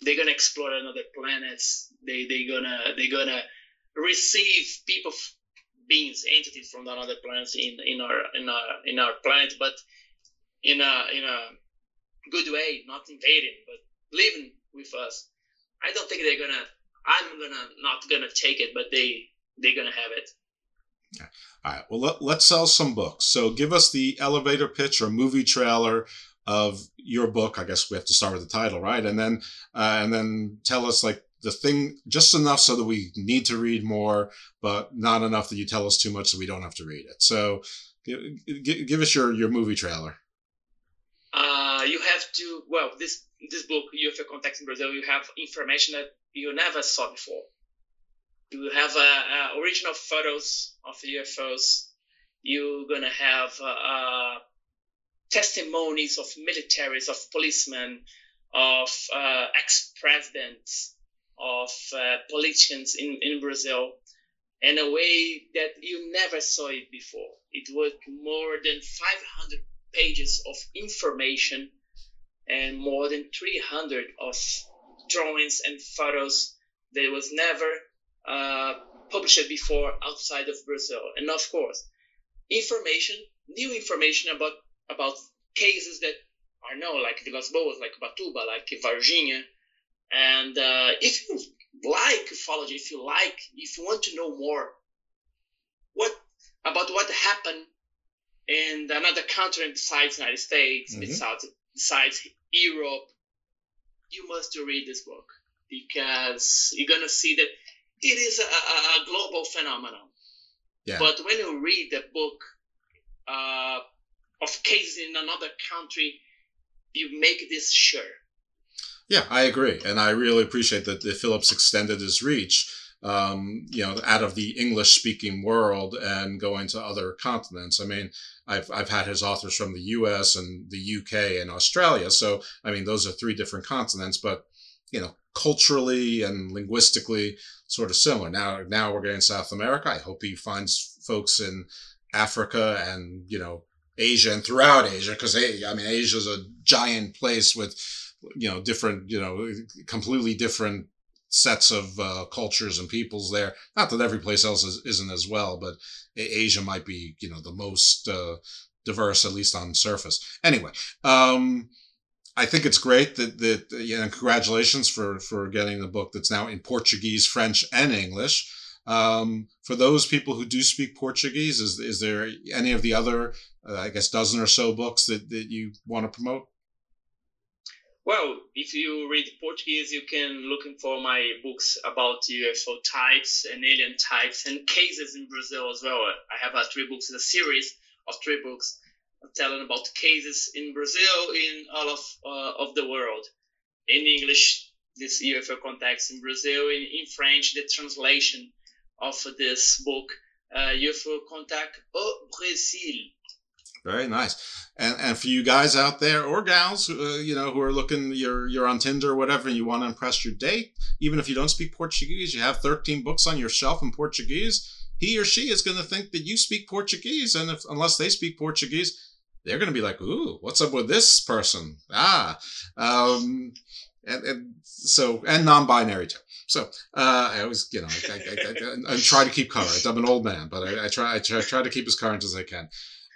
They're gonna explore another planets. They they gonna they gonna receive people, beings, entities from another planets in in our in our in our planet, but in a in a good way, not invading, but living with us. I don't think they're gonna. I'm gonna not gonna take it, but they they're gonna have it. All right. Well, let, let's sell some books. So give us the elevator pitch or movie trailer of your book. I guess we have to start with the title, right? And then, uh, and then tell us like the thing just enough so that we need to read more, but not enough that you tell us too much so we don't have to read it. So give, give us your, your movie trailer. Uh, you have to, well, this, this book, UFO Contacts in Brazil, you have information that you never saw before you have uh, uh, original photos of UFOs. You're gonna have uh, testimonies of militaries, of policemen, of ex-presidents, of politicians in, in Brazil, in a way that you never saw it before. It was more than 500 pages of information and more than 300 of drawings and photos that was never uh, published before outside of Brazil. And of course, information, new information about about cases that are known, like Vilas Boas, like Ubatuba, like Varginha. And uh, if you like ufology, if you like, if you want to know more, what about what happened in another country besides the United States, mm-hmm. besides besides Europe, you must read this book because you're gonna see that it is a, a global phenomenon. Yeah. But when you read the book uh, of cases in another country, you make this sure. Yeah, I agree, and I really appreciate that the Philip's extended his reach. Um, you know, out of the English-speaking world and going to other continents. I mean, I've I've had his authors from the U.S. and the U.K. and Australia. So I mean, those are three different continents, but you know, culturally and linguistically sort of similar. Now, now we're getting South America. I hope he finds folks in Africa and you know Asia and throughout Asia because I mean Asia is a giant place with you know different you know completely different sets of uh, cultures and peoples there. Not that every place else is, isn't as well, but Asia might be you know the most uh, diverse at least on surface. Anyway. Um, I think it's great that that you know, congratulations for for getting the book that's now in Portuguese, French, and English. Um, for those people who do speak Portuguese, is is there any of the other, uh, I guess, dozen or so books that that you want to promote? Well, if you read Portuguese, you can looking for my books about UFO types and alien types and cases in Brazil as well. I have a three books, a series of three books telling about cases in Brazil, in all of uh, of the world. In English, this UFO contacts in Brazil. In, in French, the translation of this book, uh, UFO contact au Brésil. Very nice. And and for you guys out there or gals, uh, you know, who are looking, you're you're on Tinder or whatever, and you want to impress your date, even if you don't speak Portuguese, you have 13 books on your shelf in Portuguese. He or she is going to think that you speak Portuguese, and if unless they speak Portuguese, they're going to be like, "Ooh, what's up with this person?" Ah, um, and, and so and non-binary too. So uh, I always, you know, I, I, I, I, try to keep current. I'm an old man, but I, try, I try, try to keep as current as I can.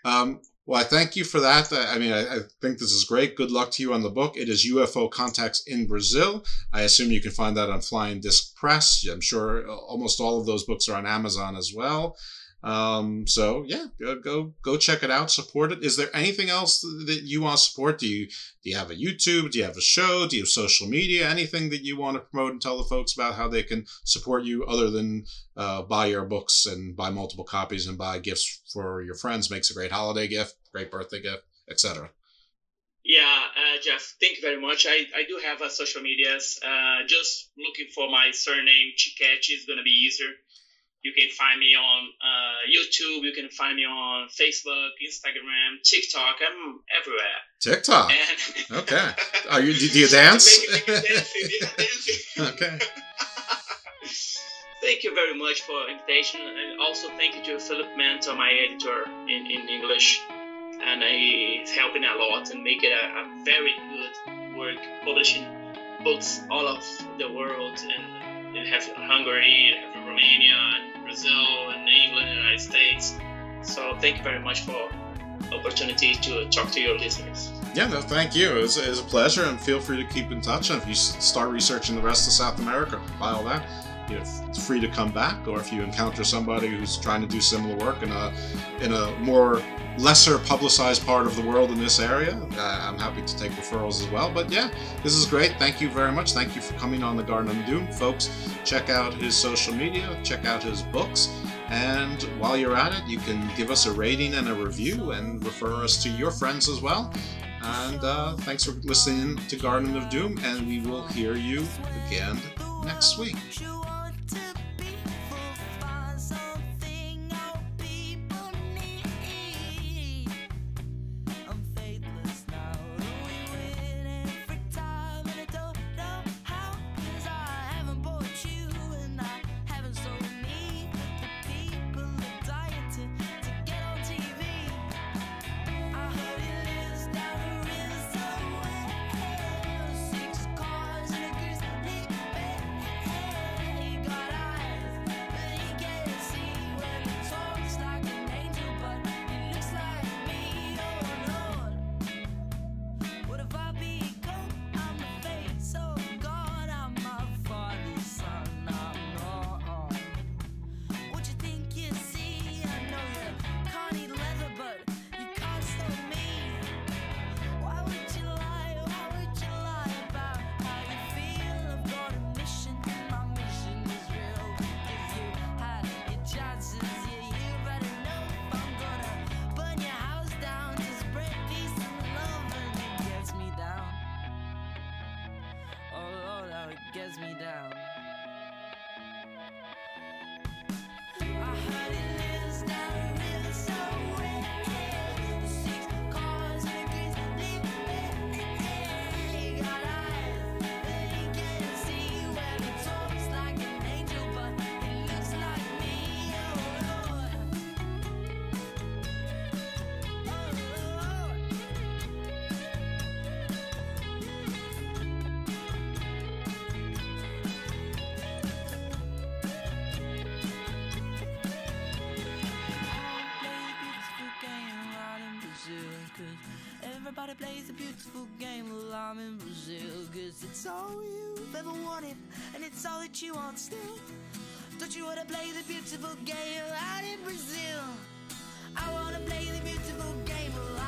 Um, well, I thank you for that. I mean, I, I, think this is great. Good luck to you on the book. It is UFO Contacts in Brazil. I assume you can find that on Flying Disk Press. I'm sure almost all of those books are on Amazon as well. Um, so yeah, go, go go check it out, support it. Is there anything else that you want to support? Do you do you have a YouTube? Do you have a show? Do you have social media? Anything that you want to promote and tell the folks about how they can support you other than uh, buy your books and buy multiple copies and buy gifts for your friends? Makes a great holiday gift, great birthday gift, etc. Yeah, uh, Jeff, thank you very much. I, I do have a social medias. Uh, just looking for my surname, Ticchetti, is going to be easier. You can find me on uh, YouTube. You can find me on Facebook, Instagram, TikTok. I'm everywhere. TikTok. And okay. Are you? Do you dance? okay. thank you very much for the invitation, and also thank you to Philip Mantle, my editor in, in English, and he's helping a lot and making a, a very good work publishing books all of the world and you have Hungary, you have Romania, and Brazil, and England, and United States. So thank you very much for opportunity to talk to your listeners. Yeah, no, thank you. It was, it a pleasure, and feel free to keep in touch. And if you start researching the rest of South America, by all that, you're free to come back. Or if you encounter somebody who's trying to do similar work in a in a more lesser publicized part of the world in this area, uh, I'm happy to take referrals as well. But yeah, this is great. Thank you very much. Thank you for coming on the Garden of Doom, folks. Check out his social media. Check out his books. And while you're at it, you can give us a rating and a review and refer us to your friends as well. And uh, thanks for listening to Garden of Doom, and we will hear you again next week. Wears it's all you've ever wanted, and it's all that you want still. Don't you wanna play the beautiful game out in Brazil? I wanna play the beautiful game while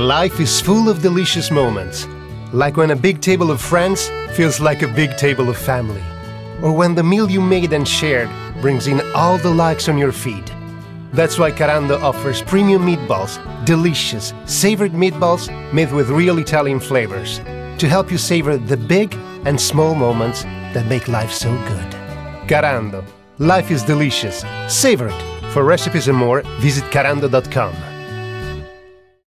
Life is full of delicious moments, like when a big table of friends feels like a big table of family, or when the meal you made and shared brings in all the likes on your feed. That's why Carando offers premium meatballs, delicious, savored meatballs made with real Italian flavors, to help you savor the big and small moments that make life so good. Carando, life is delicious. Savor it. For recipes and more, visit carando.com.